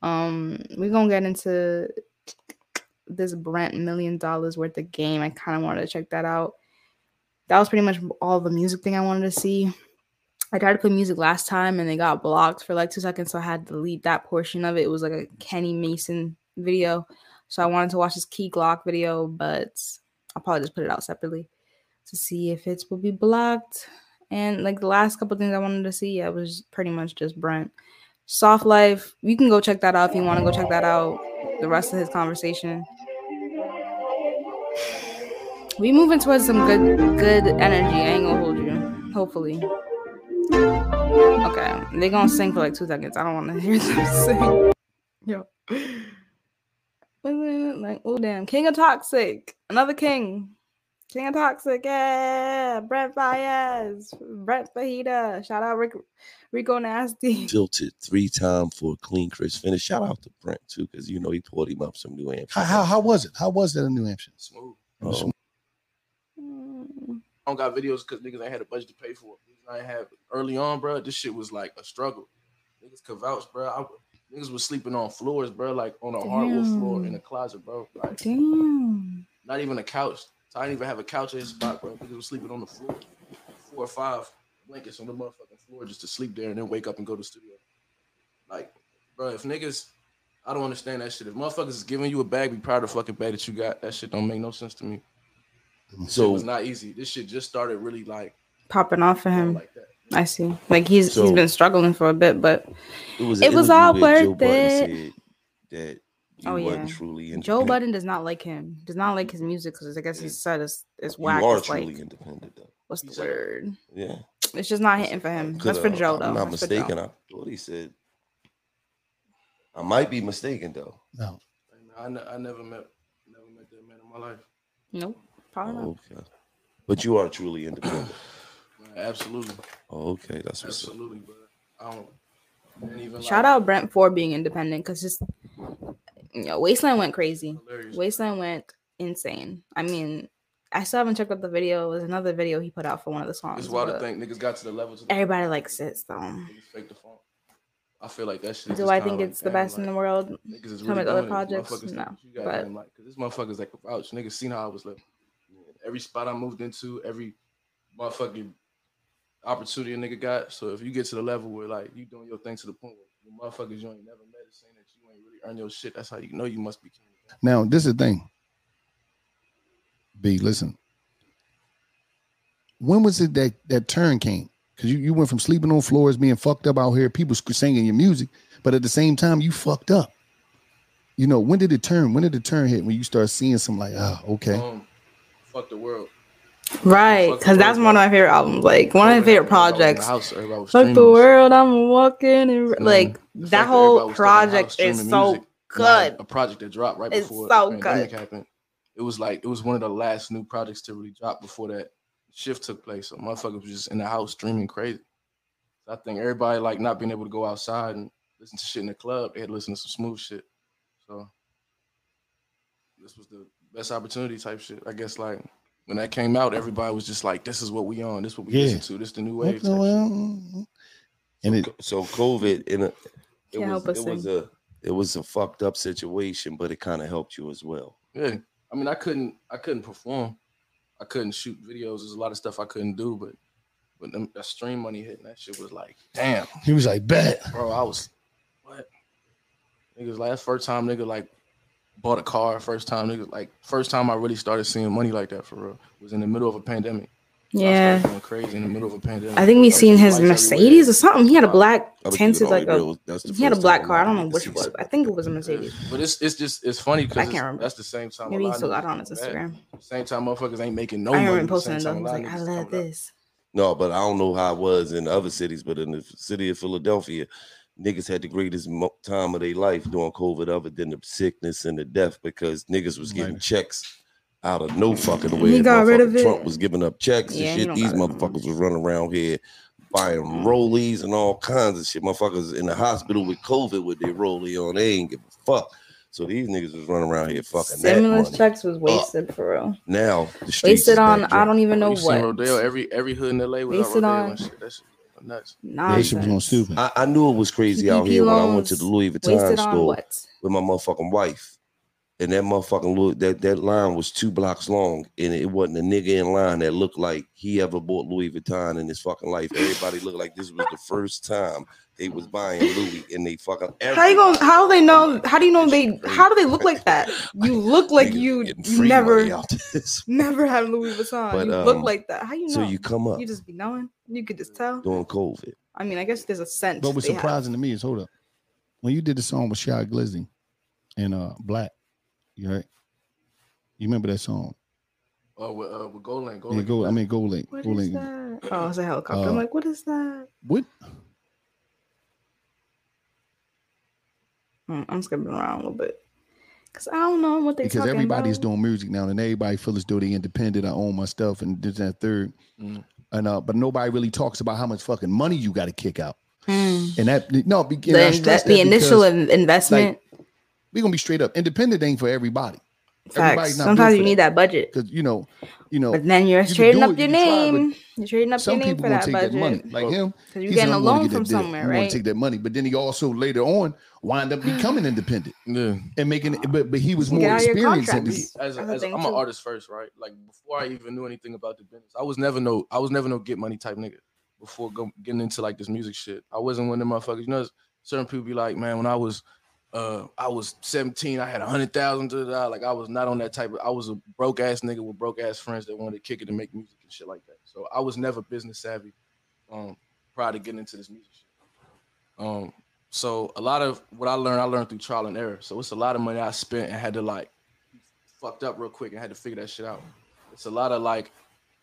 Um, we're gonna get into this Brent million dollars worth of game. I kind of wanted to check that out. That was pretty much all the music thing I wanted to see. I tried to play music last time and they got blocked for like two seconds, so I had to delete that portion of it. It was like a Kenny Mason video. So I wanted to watch this Key Glock video, but I'll probably just put it out separately to see if it will be blocked. And like the last couple things I wanted to see, yeah, was pretty much just Brent. Soft Life, you can go check that out if you want to go check that out. The rest of his conversation. We moving towards some good good energy. I ain't gonna hold you. Hopefully. Okay. they're gonna sing for like two seconds. I don't wanna hear them sing. Yo. Like, oh damn. King of Toxic. Another king. King of Toxic. Yeah. Brent Faiyaz. Brent Fajita. Shout out Rick, Rico Nasty. Tilted three time for a clean crisp finish. Shout out to Brent too, because you know he pulled him up some New Hampshire. How, how, how was it? How was that in New Hampshire? Smooth. Um, I don't got videos because niggas ain't had a budget to pay for it. I ain't have early on, bro. This shit was like a struggle. Niggas could vouch, bro. I, niggas was sleeping on floors, bro, like on a hardwood floor in a closet, bro. Like Damn. not even a couch. So I didn't even have a couch in his spot, bro. Niggas was sleeping on the floor. Four or five blankets on the motherfucking floor just to sleep there and then wake up and go to the studio. Like, bro, if niggas, I don't understand that shit. If motherfuckers is giving you a bag, be proud of the fucking bag that you got. That shit don't make no sense to me. So it was not easy. This shit just started really like Popping off for him. I see. Like he's he's So- been struggling for a bit, but It was, it an was all where Joe worth it. that you Oh yeah. truly Joe. Budden does not like him. Does not like his music because I guess he said it's it's You are It's like truly independent though. what's the word? Yeah. It's just not hitting for him. That's Could, for uh, Joe though. I'm not That's mistaken. I thought he said. I might be mistaken though. No. I, I never met never met that man in my life. Nope. Probably not. Oh, okay. But you are truly independent. Absolutely. Oh, okay, that's what's up. Absolutely, but I don't even Shout like, out Brent for being independent because just you know, Wasteland went crazy. Hilarious. Wasteland went insane. I mean, I still haven't checked out the video. It was another video he put out for one of the songs. It's wild to think niggas got to the level to the Everybody likes it, so niggas fake the funk. I feel like that shit. do I kinda think like, it's the damn, best in the world? Niggas is Some really other projects, no. think you got But like, cause this motherfuckers like vouch. Niggas seen how I was living. Every spot I moved into, every motherfucking opportunity a nigga got. So if you get to the level where like you doing your thing to the point where the motherfuckers you ain't never met is saying that you ain't really earn your shit, that's how you know you must be. Now, this is the thing. B, listen. When was it that that turn came? Because you, you went from sleeping on floors, being fucked up out here, people singing your music, but at the same time, you fucked up. You know, when did it turn? When did the turn hit? When you start seeing some like, ah, okay. Um, fuck the world. right, because that's one of my favorite albums. Like one of my favorite projects. house, Fuck the world, I'm walking and like Mm. The that whole everybody was stuck in the house project is so music, and I good. A project that dropped right It's before so the pandemic good. happened. It was like it was one of the last new projects to really drop before that shift took place. So motherfuckers was just in the house streaming crazy. I think everybody like not being able to go outside and listen to shit in the club, they had to listen to some smooth shit. So this was the best opportunity type shit. I guess like when that came out, everybody was just like, "This is what we on. This is what we Yeah. listen to. This the new wave." Okay, type shit. well, and it So COVID in a it Can't was help us it was a it was a fucked up situation, but it kind of helped you as well. Yeah, I mean, I couldn't, I couldn't perform, I couldn't shoot videos. There's a lot of stuff I couldn't do, but when them, that stream money hitting that shit was like, damn, he was like, bet. bro, I was what? Niggas last first time nigga like bought a car. First time nigga like first time I really started seeing money like that for real was in the middle of a pandemic. Yeah. Going crazy in the middle of a pandemic. I think we Like, seen his lights Mercedes or something. He had a black I tinted like on a. real. That's the He had a black car. I I don't know wanted to which see was. I think it was a Mercedes. But it's it's just it's funny I because can't remember. that's the same time. Maybe a he still got on his do that. Instagram. Same time, motherfuckers ain't making no I money. remember at posting same it though. time, was like, of I niggas love this. No, but I don't know how it was in other cities, but in the city of Philadelphia, niggas had the greatest mo- time of their life during COVID, other than the sickness and the death, because niggas was getting checks out of no fucking way. He got rid of Motherfucking Trump was giving up checks Yeah, and shit. These got it no motherfuckers was running around here buying mm-hmm. rollies and all kinds of shit. Motherfuckers in the hospital with COVID with their rollie on, they ain't give a fuck. So these niggas was running around here fucking that Stimulus money. checks was up. wasted for real. Now the streets Wasted on I don't even oh, know You what. Rodeo? Every every hood in LA was Wasted out Rodeo on and shit. That shit was nuts. That shit was on stupid. I, I knew it was crazy out here when I went to the Louis Vuitton store what? with my motherfucking wife. And that motherfucking Louis, that, that line was two blocks long, and it wasn't a nigga in line that looked like he ever bought Louis Vuitton in his fucking life. Everybody looked like this was the first time they was buying Louis, and they fucking How you going how do they know how do you know they how do they look like that? You look like you you never money out this. never had Louis Vuitton. But, you um, look like that. How you know? so you come up You just be knowing. You could just tell. during COVID. I mean, I guess there's a sense. But what's they have. surprising to me is hold up. When you did the song with Shy Glizzy and uh Black, you right? You remember that song? Oh, with, uh, with GoldLink, Yeah, GoldLink. go, I mean GoldLink. What Go is Link. that? Oh, it's a helicopter. I'm Uh, like, what is that? What? Hmm, I'm skipping around a little bit because I don't know what they Because talking everybody's about. doing music now, and everybody feels as though they independent. I own my stuff, and this and that third. Mm. And uh, but nobody really talks about how much fucking money you got to kick out. Hmm. And that no, be- and The, I inve- the initial because, in- investment. We're gonna be straight up. Independent ain't for everybody. Facts. Sometimes you need that budget. because you know, you know. But then you're you trading up it, your you can try, name. You're trading up Some your name people for gonna that take budget. that money, like him. Because you're he's getting a not gonna loan get from that deal. somewhere, He wanna take that money, but then he also later on wind up becoming independent. Yeah. And making it, but but he was You more get out of your experienced than contracts. me. as, a, That's as I'm an artist first, right? Like before I even knew anything about the business, I was never no, I was never no get money type nigga. Before go, getting into like this music shit, I wasn't one of them motherfuckers. You know, certain people be like, man, when I was, uh, I was 17, I had a hundred thousand to die. Like I was not on that type of. I was a broke ass nigga with broke ass friends that wanted to kick it and make music and shit like that. So I was never business savvy, um, prior to getting into this music shit. Um, so a lot of what I learned, I learned through trial and error. So it's a lot of money I spent and had to like fucked up real quick and had to figure that shit out. It's a lot of like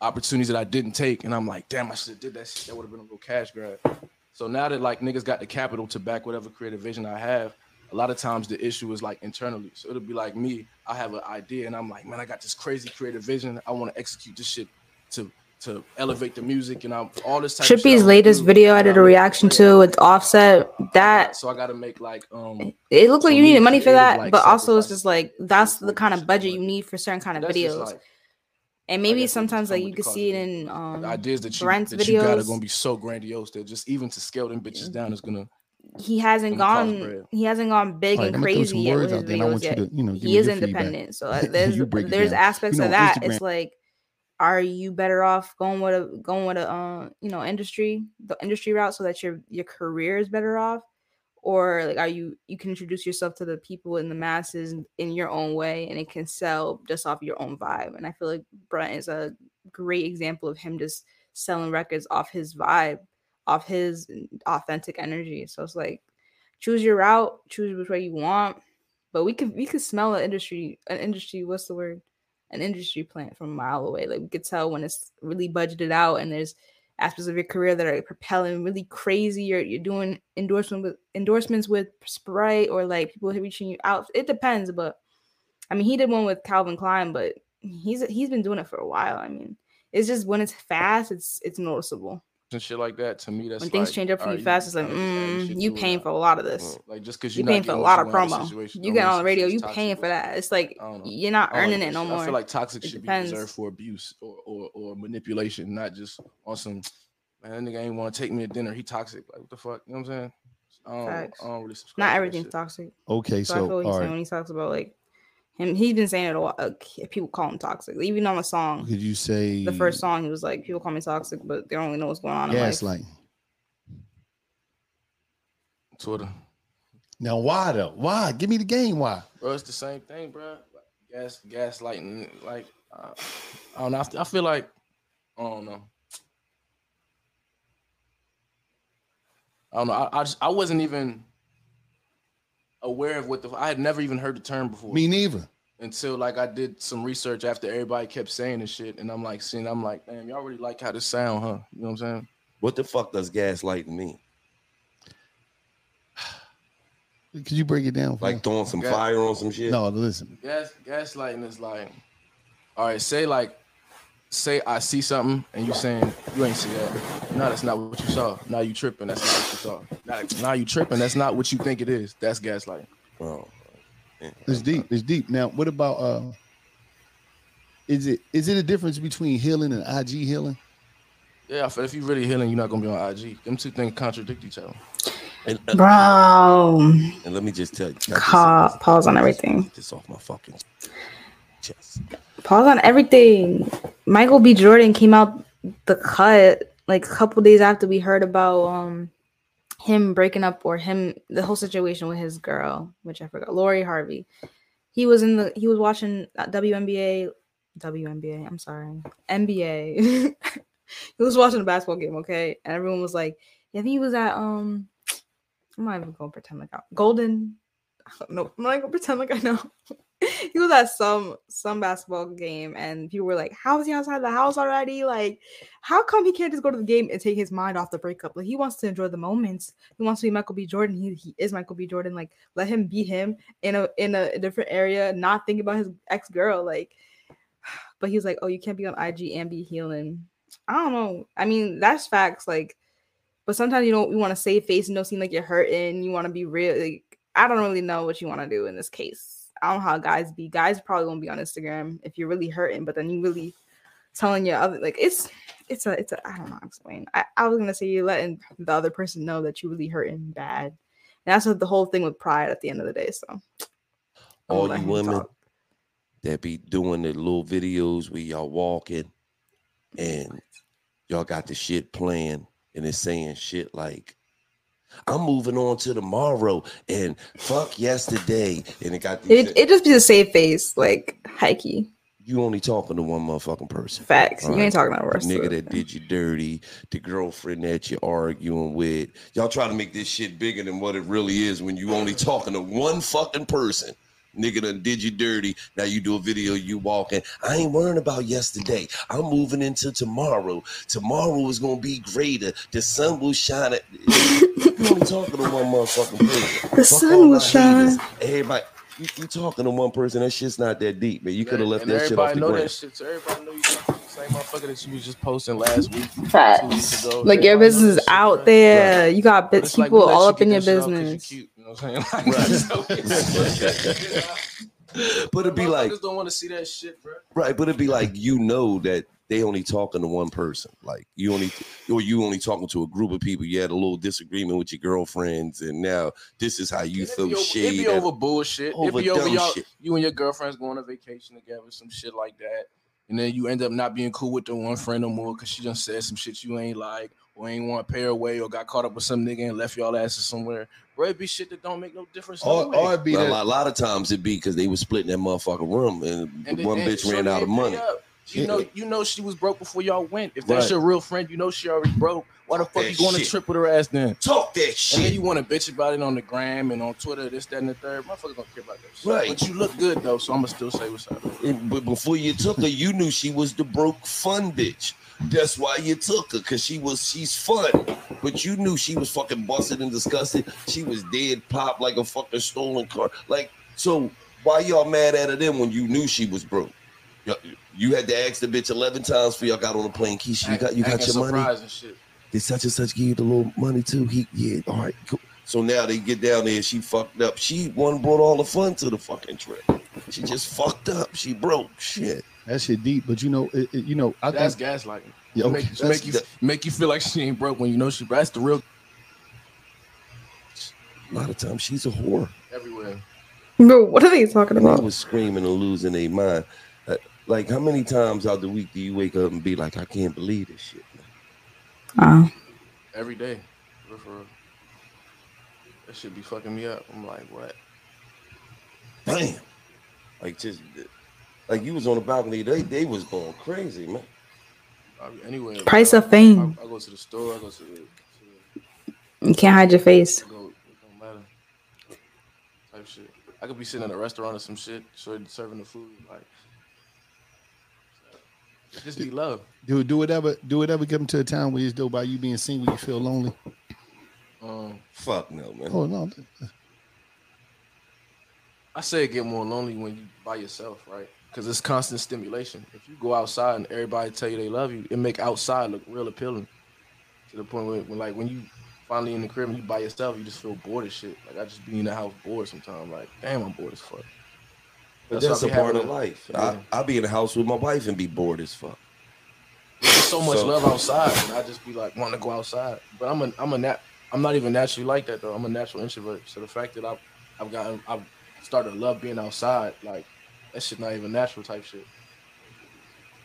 opportunities that I didn't take, and I'm like, damn, I should have did that shit. That would have been a little cash grab. So now that like niggas got the capital to back whatever creative vision I have, a lot of times the issue is like internally. So it'll be like me, I have an idea, and I'm like, man, I got this crazy creative vision. I want to execute this shit to to elevate the music and I'm all this type of shit I Trippy's latest do. video I did a reaction to with Offset. That So I got to make like um. it looked like you needed money for that, like, but also it's just like that's the kind of budget you need for certain kind of videos. and maybe sometimes like you can see it in um ideas that you Brent's that you got are gonna be so grandiose that just even to scale them bitches down is gonna. He hasn't gone he hasn't gone big All right, and crazy some yet with his out there, and I videos want you yet. to, you know, he is your feedback. independent so uh, there's You break it there's down. aspects You know, of that Instagram- it's like are you better off going with a going with a uh, you know industry the industry route so that your your career is better off or like are you you can introduce yourself to the people in the masses in, in your own way and it can sell just off your own vibe and i feel like brent is a great example of him just selling records off his vibe off his authentic energy so it's like choose your route choose which way you want but we could we could smell an industry an industry what's the word an industry plant from a mile away like we could tell when it's really budgeted out and there's aspects of your career that are propelling really crazy. You're you're doing endorsement with endorsements with Sprite or like people reaching you out. It depends, but I mean he did one with Calvin Klein, but he's he's been doing it for a while. I mean, it's just when it's fast, it's it's noticeable. And shit like that to me, that's when things like, change up for you fast, it's like kinda just adding mm, you paying for a lot of this. Like just because you you're paying for a lot of you want out promo. of the situation You get on the radio, you toxic. paying for that. It's like I don't know. you're not earning like it no shit. more. I feel like toxic It should depends. be reserved for abuse or, or or manipulation, not just on some man. That nigga ain't want to take me to dinner. He toxic. Like what the fuck? You know what I'm saying? I don't, Facts. I don't really subscribe. Not everything's toxic. Okay, I so, feel what he's all saying when he talks about like him. He's been saying it a lot. People call him toxic. Even on the song, Could you say the first song, he was like, "People call me toxic, but they don't really know what's going on in life." gaslight? Twitter. Now why though? Why? Give me the game. Why? Bro, it's the same thing, bro. Gas, gaslighting. Like, uh, I don't know. I feel like I don't know. I don't know. I, I just I wasn't even aware of what the I had never even heard the term before. Me neither. Until like I did some research after everybody kept saying this shit, and I'm like seeing, I'm like, damn, y'all really like how this sound, huh? You know what I'm saying? What the fuck does gaslighting mean? Could you break it down? For Like me? throwing some Gas- fire on some shit? No, listen. Gas gaslighting is like, all right, say like, say I see something and you saying you ain't see that. No, that's not what you saw. Now you tripping. That's not what you saw. Now, now you tripping. That's not what you think it is. That's gaslighting. Oh, It's deep. It's deep. Now, what about uh is it is it a difference between healing and IG healing? Yeah, if, you're really healing, you're not gonna be on IG. Them two things contradict each other. And, uh, Bro. and let me just tell you, can I just Ca- say this? pause on everything. This off my fucking chest. Pause on everything. Michael B. Jordan came out the cut like a couple days after we heard about um him breaking up or him the whole situation with his girl, which I forgot, Lori Harvey. He was in the he was watching uh, WNBA, WNBA. I'm sorry, NBA. he was watching a basketball game, okay, and everyone was like, yeah, I think he was at um. I'm not even gonna pretend like I Golden. Know. I'm not gonna pretend like I know. he was at some some basketball game and people were like, How is he outside the house already? Like, how come he can't just go to the game and take his mind off the breakup? Like he wants to enjoy the moments. He wants to be Michael B. Jordan. He, he is Michael B. Jordan. Like, let him be him in a in a different area, not think about his ex-girl. Like, but he was like, Oh, you can't be on IG and be healing. I don't know. I mean, that's facts. Like, but sometimes you don't you want to save face and don't seem like you're hurting. You want to be real. Like, I don't really know what you want to do in this case. I don't know how guys be. Guys probably won't be on Instagram if you're really hurting, but then you really telling your other like it's it's a it's a I don't know how to explain. I, I was gonna say you're letting the other person know that you really hurting bad. And that's what the whole thing with pride at the end of the day. So All you women talk. that be doing the little videos where y'all walking mm-hmm. and y'all got the shit playing and it's saying shit like I'm moving on to tomorrow and fuck yesterday. And it got these It it just be the same face, like hikey. you only talking to one motherfucking person. Facts. You ain't talking about the The rest of nigga that did you dirty, the girlfriend that you're arguing with. Y'all try to make this shit bigger than what it really is when you only talking to one fucking person. Nigga done did you dirty. Now you do a video you walking. I ain't worrying about yesterday. I'm moving into tomorrow. Tomorrow is gonna be greater. The sun will shine. At, you only talking to one motherfucking person. The Fuck sun all will my shine. Everybody, you, you talking to one person. That shit's not that deep, man. You could have left and that shit off the know ground. that shit. So everybody know you talking to the same motherfucker that you was just posting last week, two weeks Facts. ago. Like your business is that shit, out bruh. there. You got But bits like, people all up in your that shit off 'cause you business. cute, You know what I'm saying? Like, But it'd be like, don't want to see that shit, bro. right? But it'd be like you know that they only talking to one person. Like you only, or you only talking to a group of people. You had a little disagreement with your girlfriends, and now this is how you throw It be over, shade. it be over bullshit. it over be over y'all. shit. You and your girlfriends going on vacation together, some shit like that, and then you end up not being cool with the one friend no more because she done said some shit you ain't like, or ain't want to pay her away, or got caught up with some nigga and left y'all asses somewhere. Bro, it be shit that don't make no difference. Or, no way. or it'd be a, lot, a lot of times it'd be because they was splitting that motherfucking room, and, And one and bitch shorty ran out of money. up. You Yeah. know, you know she was broke before y'all went. If that's Right. your real friend, you know she already broke. Why the fuck that you going to trip with her ass then? Talk that shit. And then you want to bitch about it on the gram and on Twitter, this, that, and the third. Motherfuckers don't care about that shit. Right. But you look good though, so I'm gonna still say what's up. But before you took her, you knew she was the broke fun bitch. That's why you took her, cause she was she's fun. But you knew she was fucking busted and disgusted. She was dead pop like a fucking stolen car. Like, so why y'all mad at her then when you knew she was broke? Y'all- You had to ask the bitch eleven times for y'all got on the plane. Keisha, you got you got your money. surprised and shit. Did such and such give you the little money too? He yeah, all right, cool. So now they get down there, she fucked up. She one brought all the fun to the fucking trip. She just fucked up. She broke. Shit. That shit deep, but you know, it, it- you know, I That's think gaslighting. Yeah, okay. make, That's make you the- make you feel like she ain't broke when you know she. That's the real A lot of times she's a whore. everywhere. Bro, what are they talking They about? was screaming and losing their mind. Like how many times out the week do you wake up and be like, I can't believe this shit? Uh, Every day. For real. That should be fucking me up. I'm like, what? Bam. Like just like you was on the balcony, they they was going crazy, man. I be. Price I- of fame. I, I go to the store. I go to the. You can't hide your face. I go, it don't matter. Type shit. I could be sitting in a restaurant or some shit, serving the food. Like, just be love. Do do it ever do it ever get him to a time where he's though by you being single you feel lonely? Um, Fuck no, man. Oh no. I say it get more lonely when you by yourself, right? Because it's constant stimulation. If you go outside and everybody tell you they love you, it make outside look real appealing. To the point where, when like when you finally in the crib and you by yourself, you just feel bored as shit. Like I just be in the house bored sometimes. Like damn, I'm bored as fuck. But That's that's, why a I be part of life. Yeah. I I be in the house with my wife and be bored as fuck. There's so much So- love outside, and I just be like wanting to go outside. But I'm a I'm a nat I'm not even naturally like that though. I'm a natural introvert. So the fact that I've I've gotten I've started to love being outside, like that shit not even natural type shit.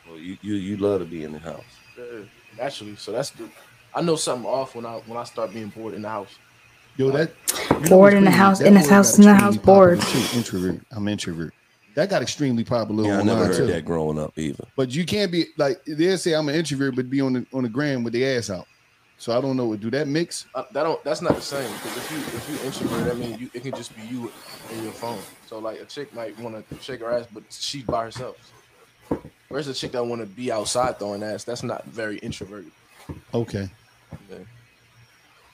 Well, you you you love to be in the house. Yeah, naturally. So that's the I know something off when I when I start being bored in the house. Yo, that you know Bored in the house, in his word house, in the house, extremely popular, bored. too. Introvert. I'm introvert. That got extremely popular Yeah, I never heard too. that growing up either. But you can't be like they'll say I'm an introvert, but be on the on the gram with the ass out. So I don't know. Do that mix? Uh, that don't that's not the same because if you if you introvert, that means you it can just be you and your phone. So like a chick might want to shake her ass, but she's by herself. Where's the chick that want to be outside throwing ass? That's not very introverted. Okay. Yeah.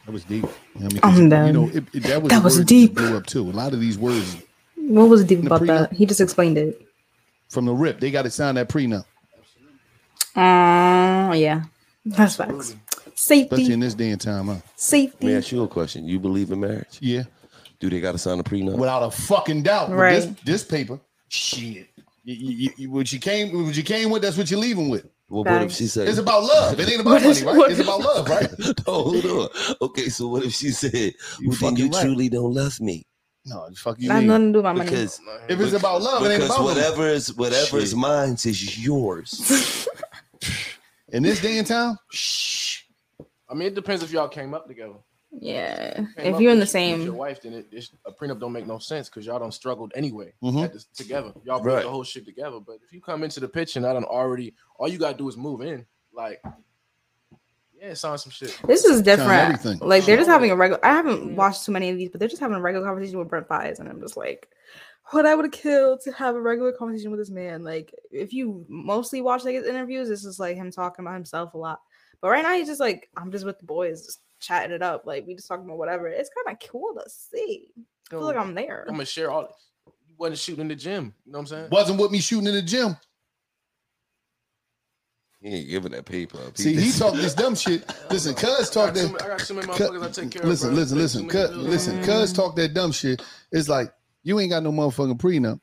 That was deep. I mean, 'cause, I'm you know, it, it- that was That was deep. Blew up too. A lot of these words What was deep The about prenup? that? He just explained it. from the rip, they got to sign that prenup, Oh yeah, that's facts. Safety. especially Safety, in this day and time. Huh? Safety. Let me safety. ask you a question. You believe in marriage? Yeah. Do they got to sign a prenup? Without a fucking doubt. Right. This, this paper, shit. You, you, you, what you came, what you came with, that's what you're leaving with. Well, what if she said It's about love. It ain't about money, right? what- It's about love, right? oh, hold on. Okay, so what if she said, You well, then you right. truly don't love me? No, the fuck you Not mean? nothing to do with my money. Because If it's about love, it ain't because about money. whatever is whatever is mine is yours. In this day and time, I mean, it depends if y'all came up together. Yeah, Came if you're in the with- with your same, wife, then it, it's, a prenup don't make no sense because y'all don't struggled anyway Mhm. this, together. Y'all built Right. the whole shit together. But if you come into the picture and I don't already, all you gotta do is move in. Like, yeah, sign some shit. this is different. everything. Like they're just having a regular. I haven't watched too many of these, but they're just having a regular conversation with Brent Faiyaz, and I'm just like, what I would kill to have a regular conversation with this man. Like if you mostly watch like his interviews, this is like him talking about himself a lot. But right now he's just like, I'm just with the boys, just chatting it up. Like we just talking about whatever. It's kind of cool to see. I feel like I'm there. I'm gonna share all this. You wasn't shooting in the gym. You know what I'm saying? wasn't with me shooting in the gym. He ain't giving that paper up. See, he talked this dumb shit. Listen, cuz talk I too, that. many- I got too many Cut- motherfuckers I take care listen, of. bro. listen, listen, too cut, listen. Mm-hmm. Cuz talk that dumb shit. It's like you ain't got no motherfucking prenup.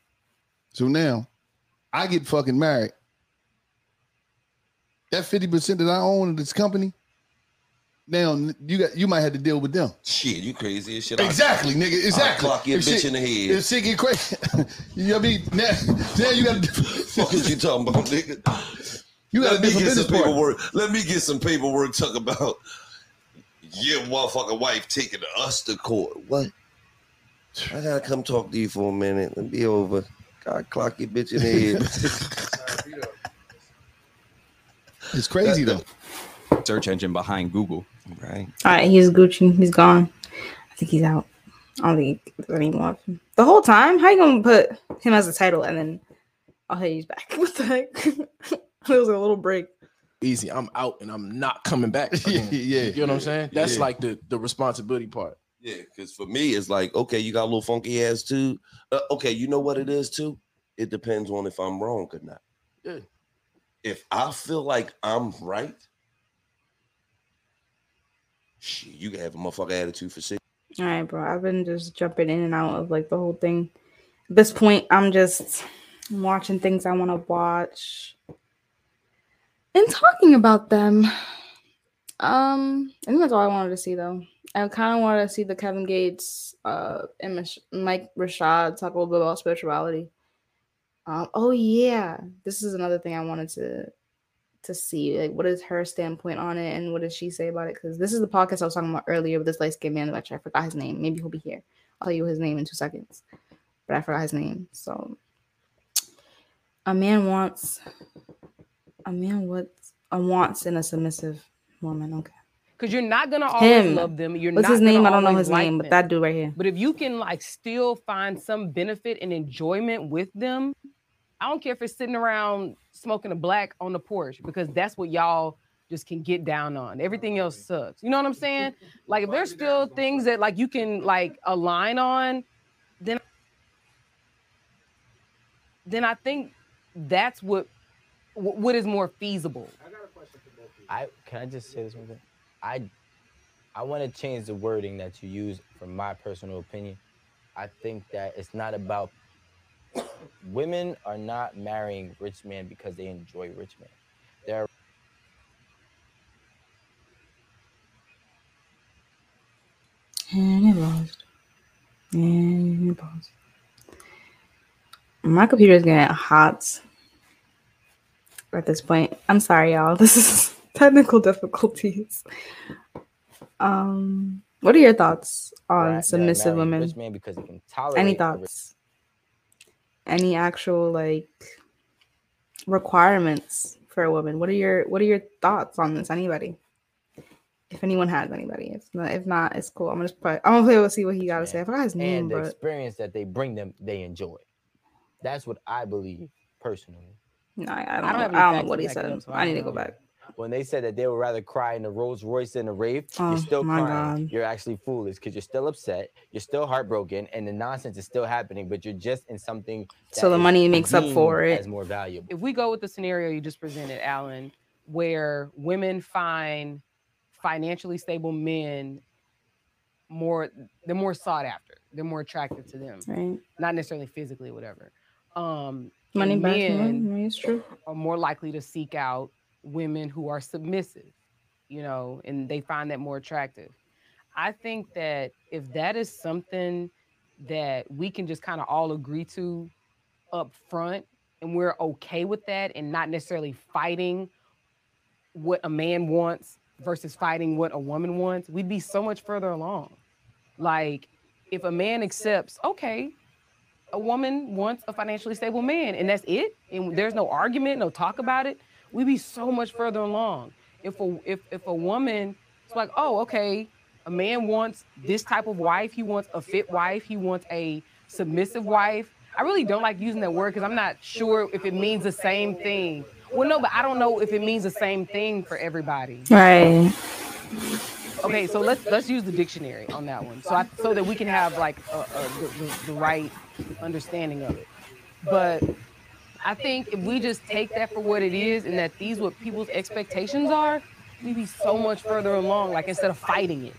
So now I get fucking married. That fifty percent that I own of this company. Now you got you might have to deal with them. Shit, you crazy as shit. I- Exactly, nigga. I'll Exactly. clock your If bitch shit- in the head. If shit get crazy, you know what I mean? Now, now you got Fuck is you talking about, nigga? You got a Let me get some business partner. paperwork. Let me get some paperwork talk about your motherfucking wife taking us to court. What? I gotta come talk to you for a minute and be over. God, clock your bitch in the head. It's crazy though. Search engine behind Google. Right. All right, he's Gucci. He's gone. I think he's out. I don't think there's any more of him. The whole time? How you gonna put him as a title and then oh hey he's back? What the heck? it was a little break. Easy. I'm out and I'm not coming back. again. Yeah. You know what I'm saying? That's Yeah. like the the responsibility part. Yeah, because for me, it's like, okay, you got a little funky ass too. Uh, okay, you know what it is too? It depends on if I'm wrong or not. Yeah. If I feel like I'm right, shit, you can have a motherfucker attitude for six. All right, bro. I've been just jumping in and out of like the whole thing. At this point, I'm just watching things I want to watch and talking about them. Um, I think that's all I wanted to see though. I kind of wanted to see the Kevin Gates, uh, and Mich- Mike Rashid talk a little bit about spirituality. Um, oh yeah, this is another thing I wanted to to see. Like, what is her standpoint on it, and what does she say about it? Because this is the podcast I was talking about earlier with this light skinned man. Actually, I forgot his name. Maybe he'll be here. I'll tell you his name in two seconds, but I forgot his name. So, a man wants a man wants a wants in a submissive woman. Okay. because you're not gonna always Him. love them. You're What's his name? I don't know his like name, but that dude right here. But if you can like still find some benefit and enjoyment with them, I don't care if it's sitting around smoking a black on the porch because that's what y'all just can get down on. Everything else sucks. You know what I'm saying? Like if there's still things that like you can like align on, then then I think that's what wh- what is more feasible. I got a question for both of you. I can I just say this one thing? I I want to change the wording that you use from my personal opinion. I think that it's not about women are not marrying rich men because they enjoy rich men. They're And it paused. And it paused. My computer is getting hot at this point. I'm sorry, y'all. This is technical difficulties. Um, what are your thoughts on they're submissive women? rich because they can tolerate Any thoughts? Any actual like requirements for a woman? What are your What are your thoughts on this? Anybody? If anyone has anybody, if not, if not, it's cool. I'm gonna just play. I'm gonna play. We'll see what he got to say. I forgot his name, and the but experience that they bring them, they enjoy. That's what I believe personally. No, I, I don't. I don't know, I don't know what he said. up, so I I need to go back. When they said that they would rather cry in a Rolls Royce than a rave, Oh, you're still crying. God. You're actually foolish because you're still upset. You're still heartbroken, and the nonsense is still happening. But you're just in something. So the money makes up for it. As more valuable. if we go with the scenario you just presented, Alan, where women find financially stable men more they're more sought after, they're more attractive to them, Right. not necessarily physically, whatever. Um, Money and men Money is true. are more likely to seek out women who are submissive, you know, and they find that more attractive. I think that if that is something that we can just kind of all agree to up front and we're okay with that and not necessarily fighting what a man wants versus fighting what a woman wants, we'd be so much further along. Like if a man accepts, okay, a woman wants a financially stable man and that's it. And there's no argument no talk about it. We'd be so much further along. If a if, if a woman it's like oh okay a man wants this type of wife he wants a fit wife he wants a submissive wife. I really don't like using that word because i'm not sure if it means the same thing. Well no but i don't know if it means the same thing for everybody. Right. Okay, so let's let's use the dictionary on that one, so I, so that we can have like a, a, the, the, the right understanding of it. But I think if we just take that for what it is, and that these what people's expectations are, we'd be so much further along. Like instead of fighting it,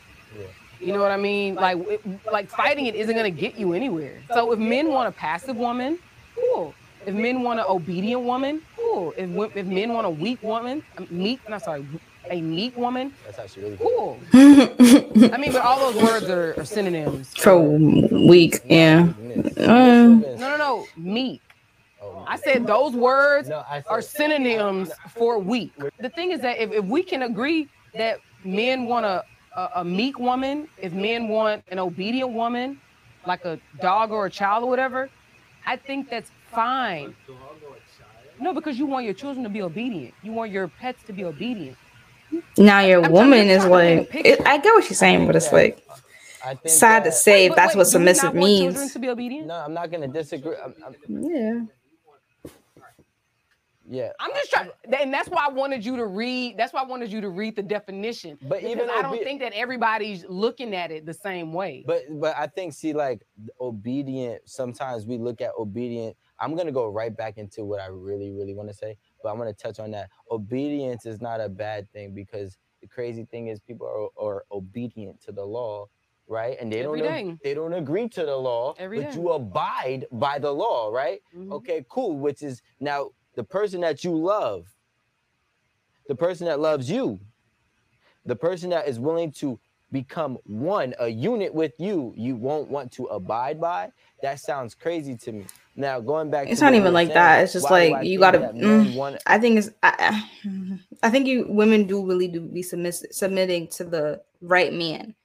you know what I mean? Like it, like fighting it isn't gonna get you anywhere. So if men want a passive woman, cool. If men want an obedient woman, cool. If if men want a weak woman, a meek, not sorry, a meek woman, That's actually really cool. I mean, but all those words are, are synonyms. For weak. yeah. Uh, No, no, no, meek. I said those words are synonyms for weak. The thing is that if, if we can agree that men want a, a, a meek woman, if men want an obedient woman, like a dog or a child or whatever, I think that's fine. No, because you want your children to be obedient. You want your pets to be obedient. Now your I'm- I'm woman is like. It, I get what she's saying, but it's like sad to say if that's what submissive means. to be obedient? No, I'm not gonna disagree. I'm, I'm, Yeah. yeah. I'm just trying, and that's why I wanted you to read. That's why I wanted you to read the definition. But because even I don't obe- think that everybody's looking at it the same way. But but I think see like obedient. Sometimes we look at obedient. I'm gonna go right back into what I really really want to say, but I'm gonna touch on that. Obedience is not a bad thing because the crazy thing is people are, are obedient to the law, right? And they Every don't ag- they don't agree to the law, Every but day. you abide by the law, right? Mm-hmm. Okay, cool. Which is now the person that you love, the person that loves you, the person that is willing to become one, a unit with you, you won't want to abide by. That sounds crazy to me. Now going back, It's not even like that. It's just like you gotta. mm, want- I think it's. I, I- think you women do really do be submiss, submitting to the right man,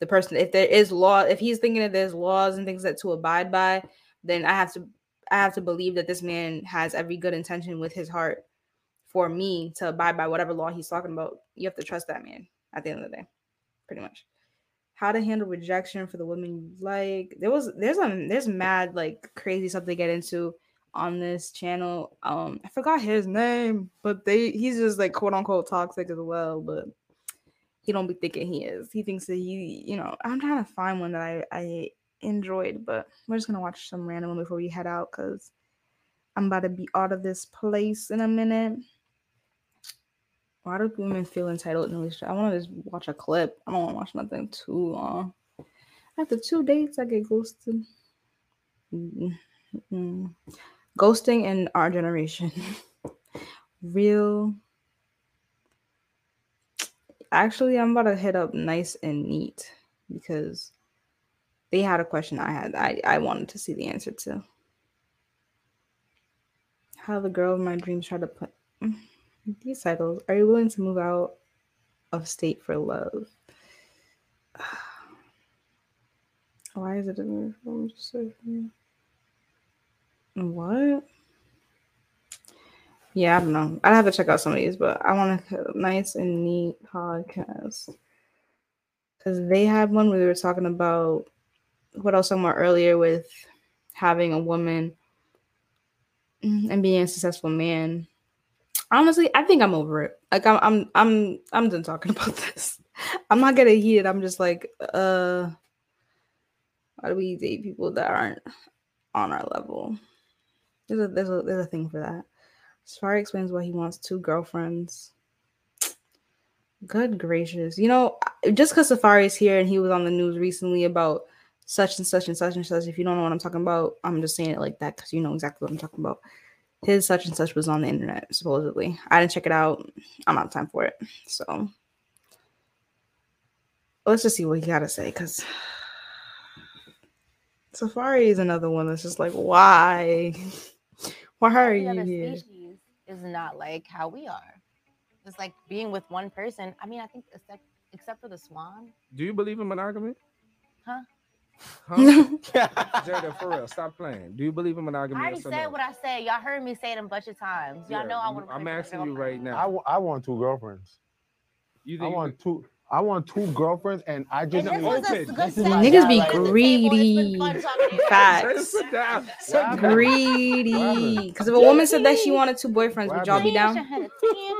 the person. If there is law, if he's thinking that there's laws and things that to abide by, then I have to. I have to believe that this man has every good intention with his heart for me to abide by whatever law he's talking about. You have to trust that man at the end of the day, pretty much. How to handle rejection for the women you like. There was there's a there's mad like crazy stuff they get into on this channel. Um, I forgot his name, but they he's just like quote unquote toxic as well, but he don't be thinking he is. He thinks that he, you know, I'm trying to find one that I I enjoyed, but we're just gonna watch some random one before we head out because I'm about to be out of this place in a minute. Why do women feel entitled in a relationship? I want to just watch a clip. I don't want to watch nothing too long. After two dates, I get ghosted. Mm-mm. Ghosting in our generation. Real. Actually, I'm about to hit up nice and neat because they had a question I had. I, I wanted to see the answer to. How the girl of my dreams tried to put mm. These titles. Are you willing to move out of state for love? Why is it in from surfing? What? Yeah, I don't know. I'd have to check out some of these, but I want a nice and neat podcast. Because they had one where they were talking about what I was talking about earlier with having a woman and being a successful man. Honestly, I think I'm over it. Like I'm I'm I'm I'm done talking about this. I'm not gonna heat it. I'm just like, uh why do we date people that aren't on our level? There's a there's a there's a thing for that. Safaree explains why he wants two girlfriends. Good gracious. You know, just because Safaree's here and he was on the news recently about such and such and such and such. If you don't know what I'm talking about, I'm just saying it like that because you know exactly what I'm talking about. His such and such was on the internet, supposedly. I didn't check it out. I'm out of time for it. So let's just see what he got to say because Safaree is another one that's just like, why? Why are you other here? species is not like how we are. It's like being with one person. I mean, I think except, except for the swan, Do you believe in monogamy? huh? Huh? Jada, for real, stop playing. Do you believe in monogamy? I already yes or said no? what I said. Y'all heard me say it a bunch of times. Y'all Yeah, know I want to. I'm asking you right I, now. w- I want two girlfriends. You I think you want two. I want two girlfriends, and I just this was a Open. good This is Niggas be greedy. Facts. Sit. Greedy. Because if a woman said that she wanted two boyfriends, would y'all be down?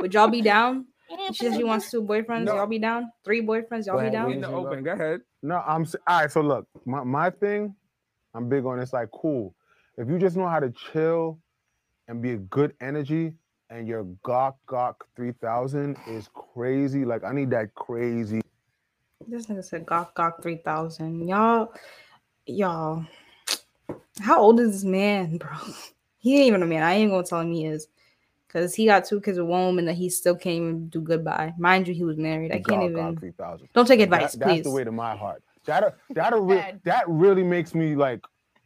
Would y'all be down? She says she wants two boyfriends. No. Y'all be down? Three boyfriends. Y'all be down? In the open. Go ahead. No, I'm all right. So look, my, my thing, I'm big on. It's like cool. If you just know how to chill and be a good energy, and your Gawk Gawk 3000 is crazy. Like I need that crazy. This nigga said Gawk Gawk 3000. Y'all, y'all, how old is this man, bro? He ain't even a man. I ain't gonna tell him he is. Because he got two kids with one woman that he still can't even do goodbye. Mind you, he was married. I can't Gawk even. Gawk 3000. Don't take That- advice, that's the way to my heart. That that re- that really makes me like.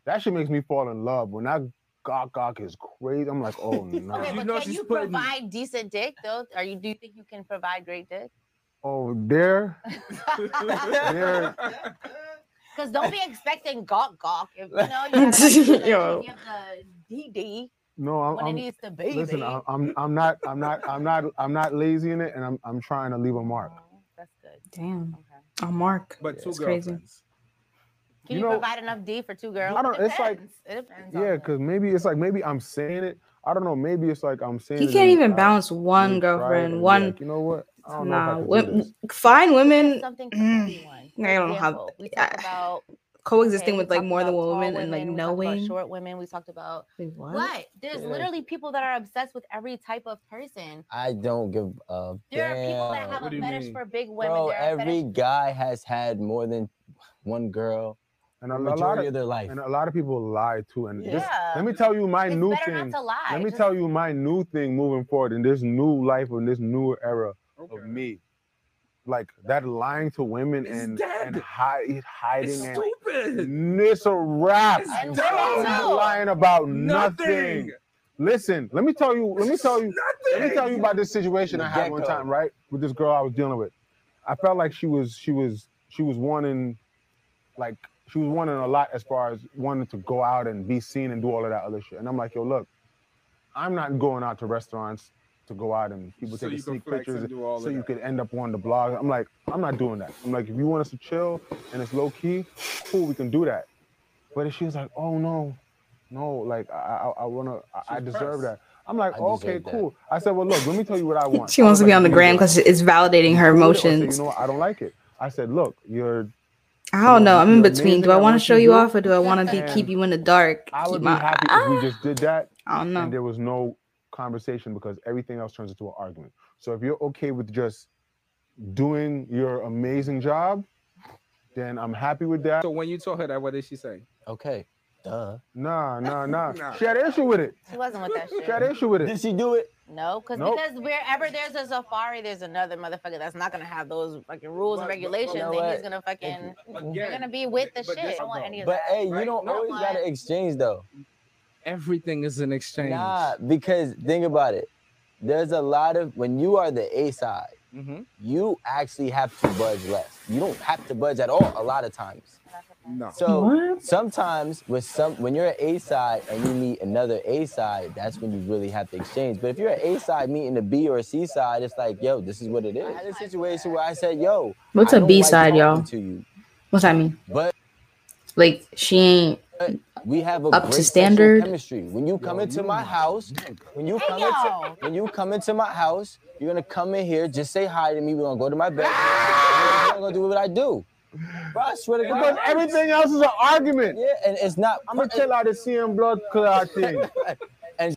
That shit makes me fall in love when that Gawk Gawk is crazy. I'm like, oh no. Okay, but can you provide decent dick though? Are you? Do you think you can provide great dick? Oh, there, there. Because don't be expecting gawk gawk. If, you know, you have the, Yo. you have the DD No, I'm. when I'm it needs to be. listen, I'm, I'm. I'm not. I'm not. I'm not. I'm not lazy in it, and I'm. I'm trying to leave a mark. That's good. Damn. A mark. But two It's crazy. Can You you, know- provide enough D for two girls? I don't- It it's like- it depends. Yeah, because maybe it's like maybe I'm saying it. I don't know. Maybe it's like I'm saying. He can't and even I- balance one me try it girlfriend, one. like, you know what? I don't know if I Nah, can do this. fine women. Something for mm, everyone. I don't know how we talk about coexisting okay, with like more than one tall woman and like women, we about knowing. short women. We talked about Wait, what? what? There's Yeah. literally people that are obsessed with every type of person. I don't give a There are people that damn. have a fetish for big women. Bro, every fetish- guy has had more than one girl. And a, the a lot majority of, of their life. And a lot of people lie too. And this, Yeah. let me tell you my It's new better not thing. to lie, Let me just- tell you my new thing moving forward in this new life in this new era of me. Like that lying to women and and hide, hiding It's and stupid. it's a wrap. It's I'm lying about Nothing. nothing. Listen, let me tell you. Let me tell you. Let me tell you about this situation I had one time, right, with this girl I was dealing with. I felt like she was she was she was wanting, like she was wanting a lot as far as wanting to go out and be seen and do all of that other shit. And I'm like, yo, look, I'm not going out to restaurants to go out and people So taking sneak flex and pictures do all so you that. could end up on the blog. I'm like, I'm not doing that. I'm like, if you want us to chill and it's low key, cool, we can do that. But if she was like, oh no, no, like I I, I wanna I, I deserve that. I'm like, I okay, deserve that. cool. I said, well, look, let me tell you what I want. She wants was to be like, on the you gram because it's validating her you cool with it or say, emotions. You know what? I don't like it. I said, look, you're I don't know. I'm in between. Do I want to show you you off or do I want to keep you in the dark? I Keep would be my- happy if we just did that. I don't know. And there was no conversation because everything else turns into an argument. So if you're okay with just doing your amazing job, then I'm happy with that. So when you told her that, what did she say? Okay. Duh. Nah, nah, nah. Nah. She had an issue with it. She wasn't with that shit. She had an issue with it. Did she do it? No, because Nope. because wherever there's a safari, there's another motherfucker that's not gonna have those fucking rules and But- but- regulations, you know and what? he's gonna fucking Again, they're gonna be with the but shit. this- I don't want any of But that. hey, you don't No, always what? gotta exchange though. Everything is an exchange. Nah, because think about it. There's a lot of when you are the A side, Mhm. you actually have to budge less. You don't have to budge at all a lot of times. No. So sometimes with some when you're an A side and you meet another A side, that's when you really have to exchange. But if you're an A side meeting a B or a C side, it's like, yo, this is what it is. I had a situation where I said, yo, What's a a B side, y'all? To you, What's that mean? but Like she ain't Uh, we have a Up to great sexual standard? chemistry. When you come into my house, when you come yo. into when you come into my house, you're gonna come in here, just say hi to me. We're gonna go to my bed. Ah! We're gonna do what I do. Bro, I swear to God. Because everything else is an argument. Yeah, and it's not. I'm gonna tell her the CM blood clot thing. and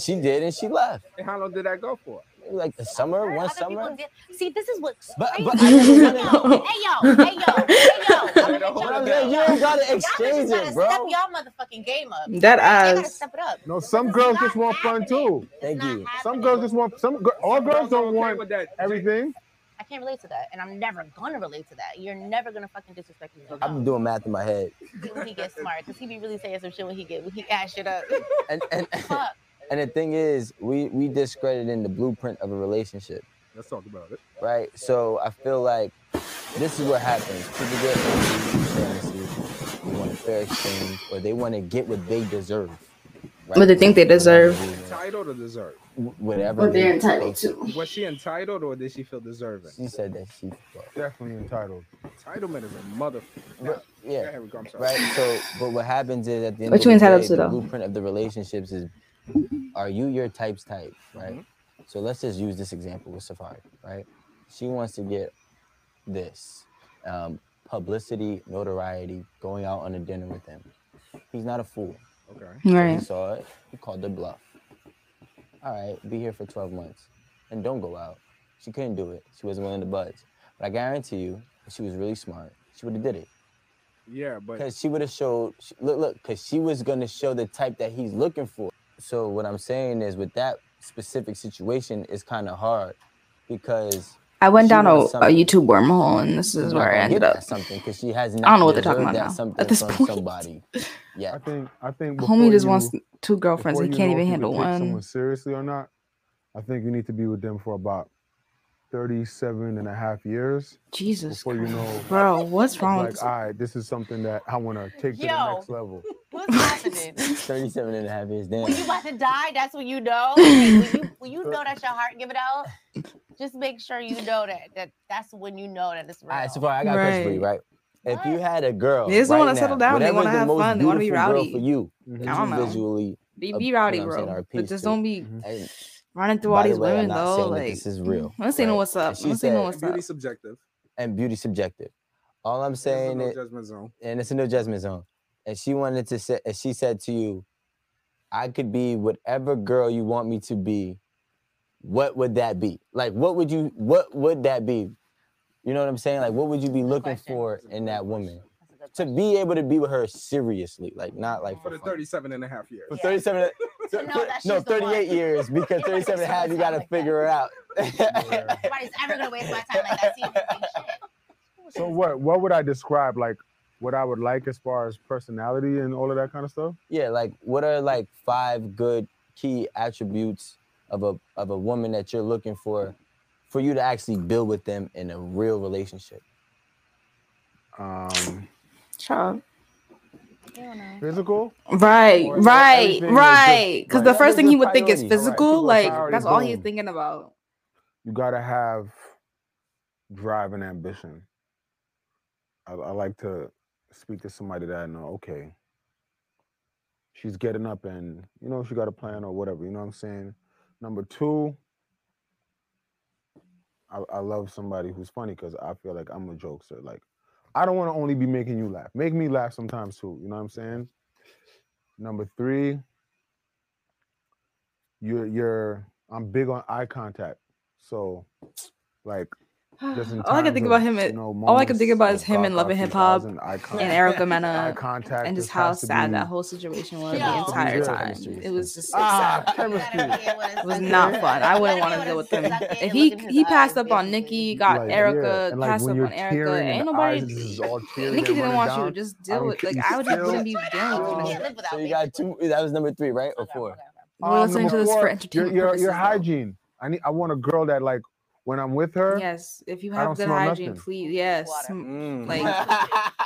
she did, and she left. And how long did that go for? Maybe Like the summer, one Other summer. See, this is what's But- but I hey, yo, hey yo, hey yo. I'm gonna But I'm saying, you don't gotta exchange y'all bitches it, bro. step y'all motherfucking game up. That ass. step it up. No, some girls just want fun too. Thank you. Some girls just want some. gir- All girls don't want everything. I can't relate to that, and I'm never gonna relate to that. You're never gonna fucking disrespect me. I've been doing math in my head, when he gets smart, because he be really saying some shit when he get when he ass shit up. and and Fuck. And the thing is, we we discrediting the blueprint of a relationship. Let's talk about it. right? So I feel like this is what happens. People get fantasy, they want a fair exchange, or they want to get what they deserve. right? What they think they deserve. Entitled or deserved? Wh- Whatever. What they're entitled they- to. Was she entitled or did she feel deserving? She said that she. Definitely entitled. Entitlement is a motherfucker. But- yeah. Go I'm sorry. Right. So, but what happens is at the end What of you the entitled day, to, the blueprint of the relationships is: Are you your type's type? Right. Mm-hmm. So let's just use this example with Safaree. Right. She wants to get this um, publicity, notoriety, going out on a dinner with him. He's not a fool. Okay. Right. he saw it. He called the bluff. All right, be here for 12 months and don't go out. She couldn't do it. She wasn't willing to budge. But I guarantee you, if she was really smart, she would have did it. Yeah, but Because she would have showed, look, look, because she was going to show the type that he's looking for. So what I'm saying is with that specific situation, it's kind of hard because I went down a, a. YouTube wormhole and this is where I gonna ended up. something because she has not I don't know what they're talking about now, at this point. somebody. Yeah. I think. I think. Homie just you- wants two girlfriends. He can't even handle one. Someone seriously or not? I think you need to be with them for about 37 and a half years. Jesus Before you know, Bro, what's wrong Like, with this? all right, this is something that I want to take to the next level. What's happening? 37 and a half years, damn. when you about to die, that's when you know. Like, when you when you know that your heart give it out, just make sure you know that that that's when you know that it's real. All right, Safaree, I got a question for you, right? If you had a girl, They just right wanna settle down, they wanna the have fun, they wanna be beautiful girl rowdy. for you, I don't know. visually, Be, uh, be you know rowdy, saying, bro. But just don't be And running through by all the these way, I'm women not though. saying that Like, this is mm, real. let's see know right? what's up. And she Let's see know said- what's Beauty up. subjective. and beauty subjective. All I'm There's a saying no is, judgment zone. and it's a no judgment zone. And she wanted to say, and she said to you, I could be whatever girl you want me to be. What would that be? Like, what would you, what would that be? You know what I'm saying? Like, what would you be looking for in that woman? To be able to be with her seriously, like not like For the 37 and a half years. for 37, To no, she's the one. 38 years because 37 and a half, you got to figure it out. Nobody's ever gonna waste my time like that. See if you think shit. So what? What would I describe like? What I would like as far as personality and all of that kind of stuff? Yeah, like what are like five good key attributes of a of a woman that you're looking for for you to actually build with them in a real relationship? Um, Child. physical. Right, Or right, right. Because right. the first thing he Whatever would think is physical. people Like priority, that's all he's thinking about. You gotta have drive and ambition. I, I like to speak to somebody that I know. Okay, she's getting up, and you know she got a plan or whatever. You know what I'm saying. Number two, I, I love somebody who's funny because I feel like I'm a jokester. Like I don't want to only be making you laugh. Make me laugh sometimes too. You know what I'm saying? Number three, you're you're I'm big on eye contact. So like All I can think of, about him you is know, all I can think about is him in God, Love and Hip Hop 3000, eye and contact- Erica Mena contact and just just how sad be- that whole situation was Yeah. the entire Yeah. time. Chemistry. It was just so Ah, sad. chemistry. It was not fun. I wouldn't want to deal with him. If he he passed up on Nicki, got Like, Erica, and, like, passed up on Erica, and ain't nobody. eyes is all teary Nicki didn't want you. down, Just deal with ca- like I would just still- wouldn't be dealing with you. So you got two. That was number three, right? Or four? We're listening to this for entertainment your, your, your hygiene. I need. I want a girl that like when I'm with her. Yes, if you have don't good hygiene, nothing. please. Yes, Mm. like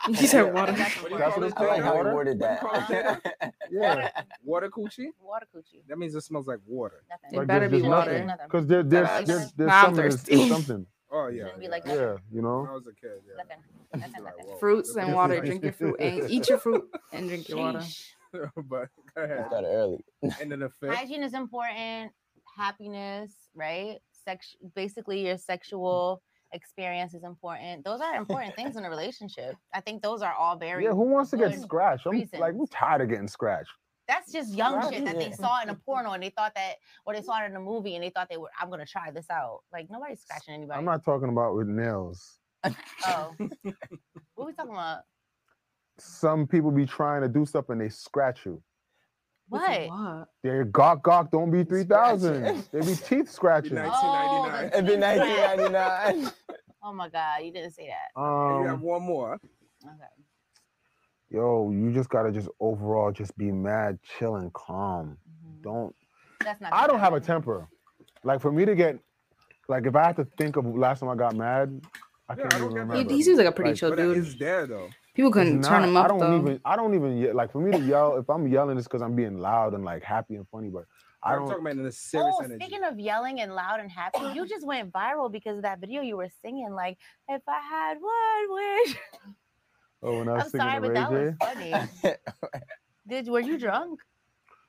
you said, water. That's what it's I like called. how he Water. worded that. Yeah. Water coochie? Water coochie. That means it smells like water. It better be water. Because there, there's Nothing. there's, there's Nah, something. There's, there's something. Oh yeah. Be like Yeah, you When I know. was a kid, yeah. Fruits and water. Drink your fruit and eat your fruit and drink your water. but go ahead. Started early. And then the fifth. Hygiene is important. Happiness, right? Sex, basically your mm. sexual experience is important. Those are important things in a relationship. I think those are all very. Yeah, who wants to get scratched? I'm reasons. like, I'm tired of getting scratched. That's just young shit that they saw in a porno and they thought that, or they saw it in a movie and they thought they were. I'm gonna try this out. Like nobody's scratching anybody. I'm not talking about with nails. Oh, what are we talking about? Some people be trying to do stuff and they scratch you. What? They're gawk gawk. Don't be three thousand. They be teeth scratching. Oh, It'd be 1999. Oh my god, you didn't say that. And you have Um, one more. Okay. yo, you just gotta just overall just be mad, chill, and calm. Don't. That's not. I don't have a temper. Like for me to get, like if I have to think of last time I got mad, I can't even remember. He, he seems like a pretty chill But dude. it's there though. People It's couldn't turn them him up I don't though. even. I don't even ye- like for me to yell. If I'm yelling, it's because I'm being loud and like happy and funny. But I I'm don't. talking about in a oh, serious Oh, energy. speaking of yelling and loud and happy, you just went viral because of that video you were singing. Like, if I had one wish. Oh, when I was I'm singing sorry, to but Ray that was funny. Did were you drunk?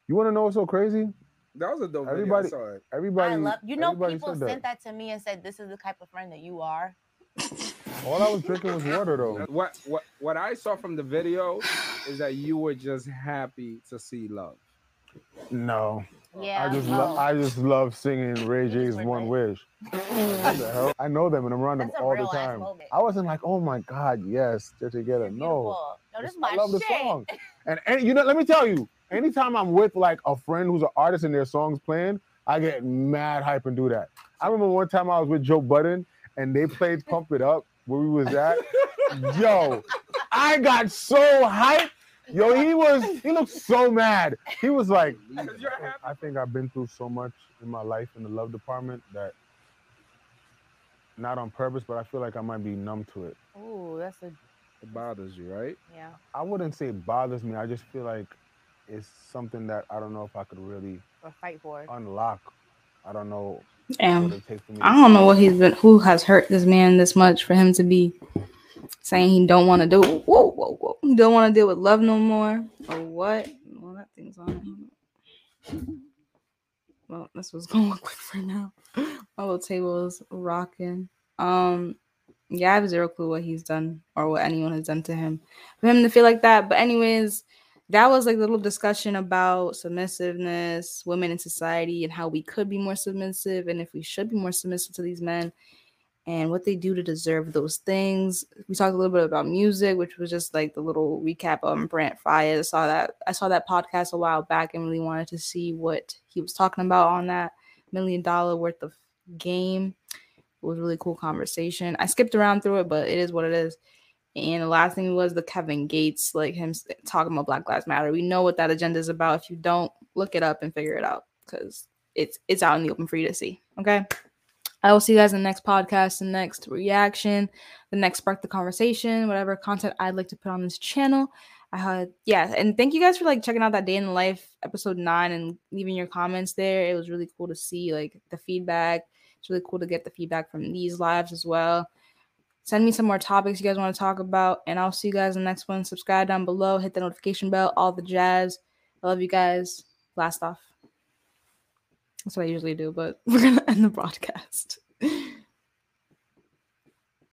You want to know what's so crazy? That was a dope Everybody, video. I saw it. everybody. I love. You know, people said sent that to me and said, "This is the type of friend that you are." All I was drinking was water, though. What what what I saw from the video is that you were just happy to see love. No. Yeah. I just no. love. I just love singing Ray J's "One Wish." What the hell? I know them and I'm around them That's a all the real-ass time. moment. I wasn't like, "Oh my God, yes, they're together." No, No, this is my I love the song. And, and you know, let me tell you, anytime I'm with like a friend who's an artist and their songs playing, I get mad hype and do that. I remember one time I was with Joe Budden and they played "Pump It Up" where we was at. Yo, I got so hyped. Yo, he was he looked so mad. He was like, I think I've been through so much in my life in the love department that not on purpose, but I feel like I might be numb to it. Oh, that's a It bothers you, right? yeah. I wouldn't say it bothers me. I just feel like it's something that I don't know if I could really Or fight for. unlock. I don't know Damn. what it takes for me. I don't know what he's been. Who has hurt this man this much for him to be saying he don't want to do? Whoa, whoa, whoa! He don't want to deal with love no more, or what? Well, that thing's on. Well, that's what's going on quick right now. My little table is rocking. Um, yeah, I have zero clue what he's done or what anyone has done to him for him to feel like that. But anyways, that was like a little discussion about submissiveness, women in society, and how we could be more submissive, and if we should be more submissive to these men, and what they do to deserve those things. We talked a little bit about music, which was just like the little recap on Brent Faiyaz. I saw that I saw that podcast a while back and really wanted to see what he was talking about on that million dollar worth of game. It was really cool conversation. I skipped around through it, but it is what it is. And the last thing was the Kevin Gates, like him talking about Black Lives Matter. We know what that agenda is about. If you don't, look it up and figure it out because it's it's out in the open for you to see. Okay. I will see you guys in the next podcast, the next reaction, the next spark the conversation, whatever content I'd like to put on this channel. Yeah, and thank you guys for like checking out that day in the life episode nine and leaving your comments there. It was really cool to see like the feedback. It's really cool to get the feedback from these lives as well. Send me some more topics you guys want to talk about, and I'll see you guys in the next one. Subscribe down below, hit the notification bell, all the jazz. I love you guys. Blast off. That's what I usually do, but we're gonna end the broadcast.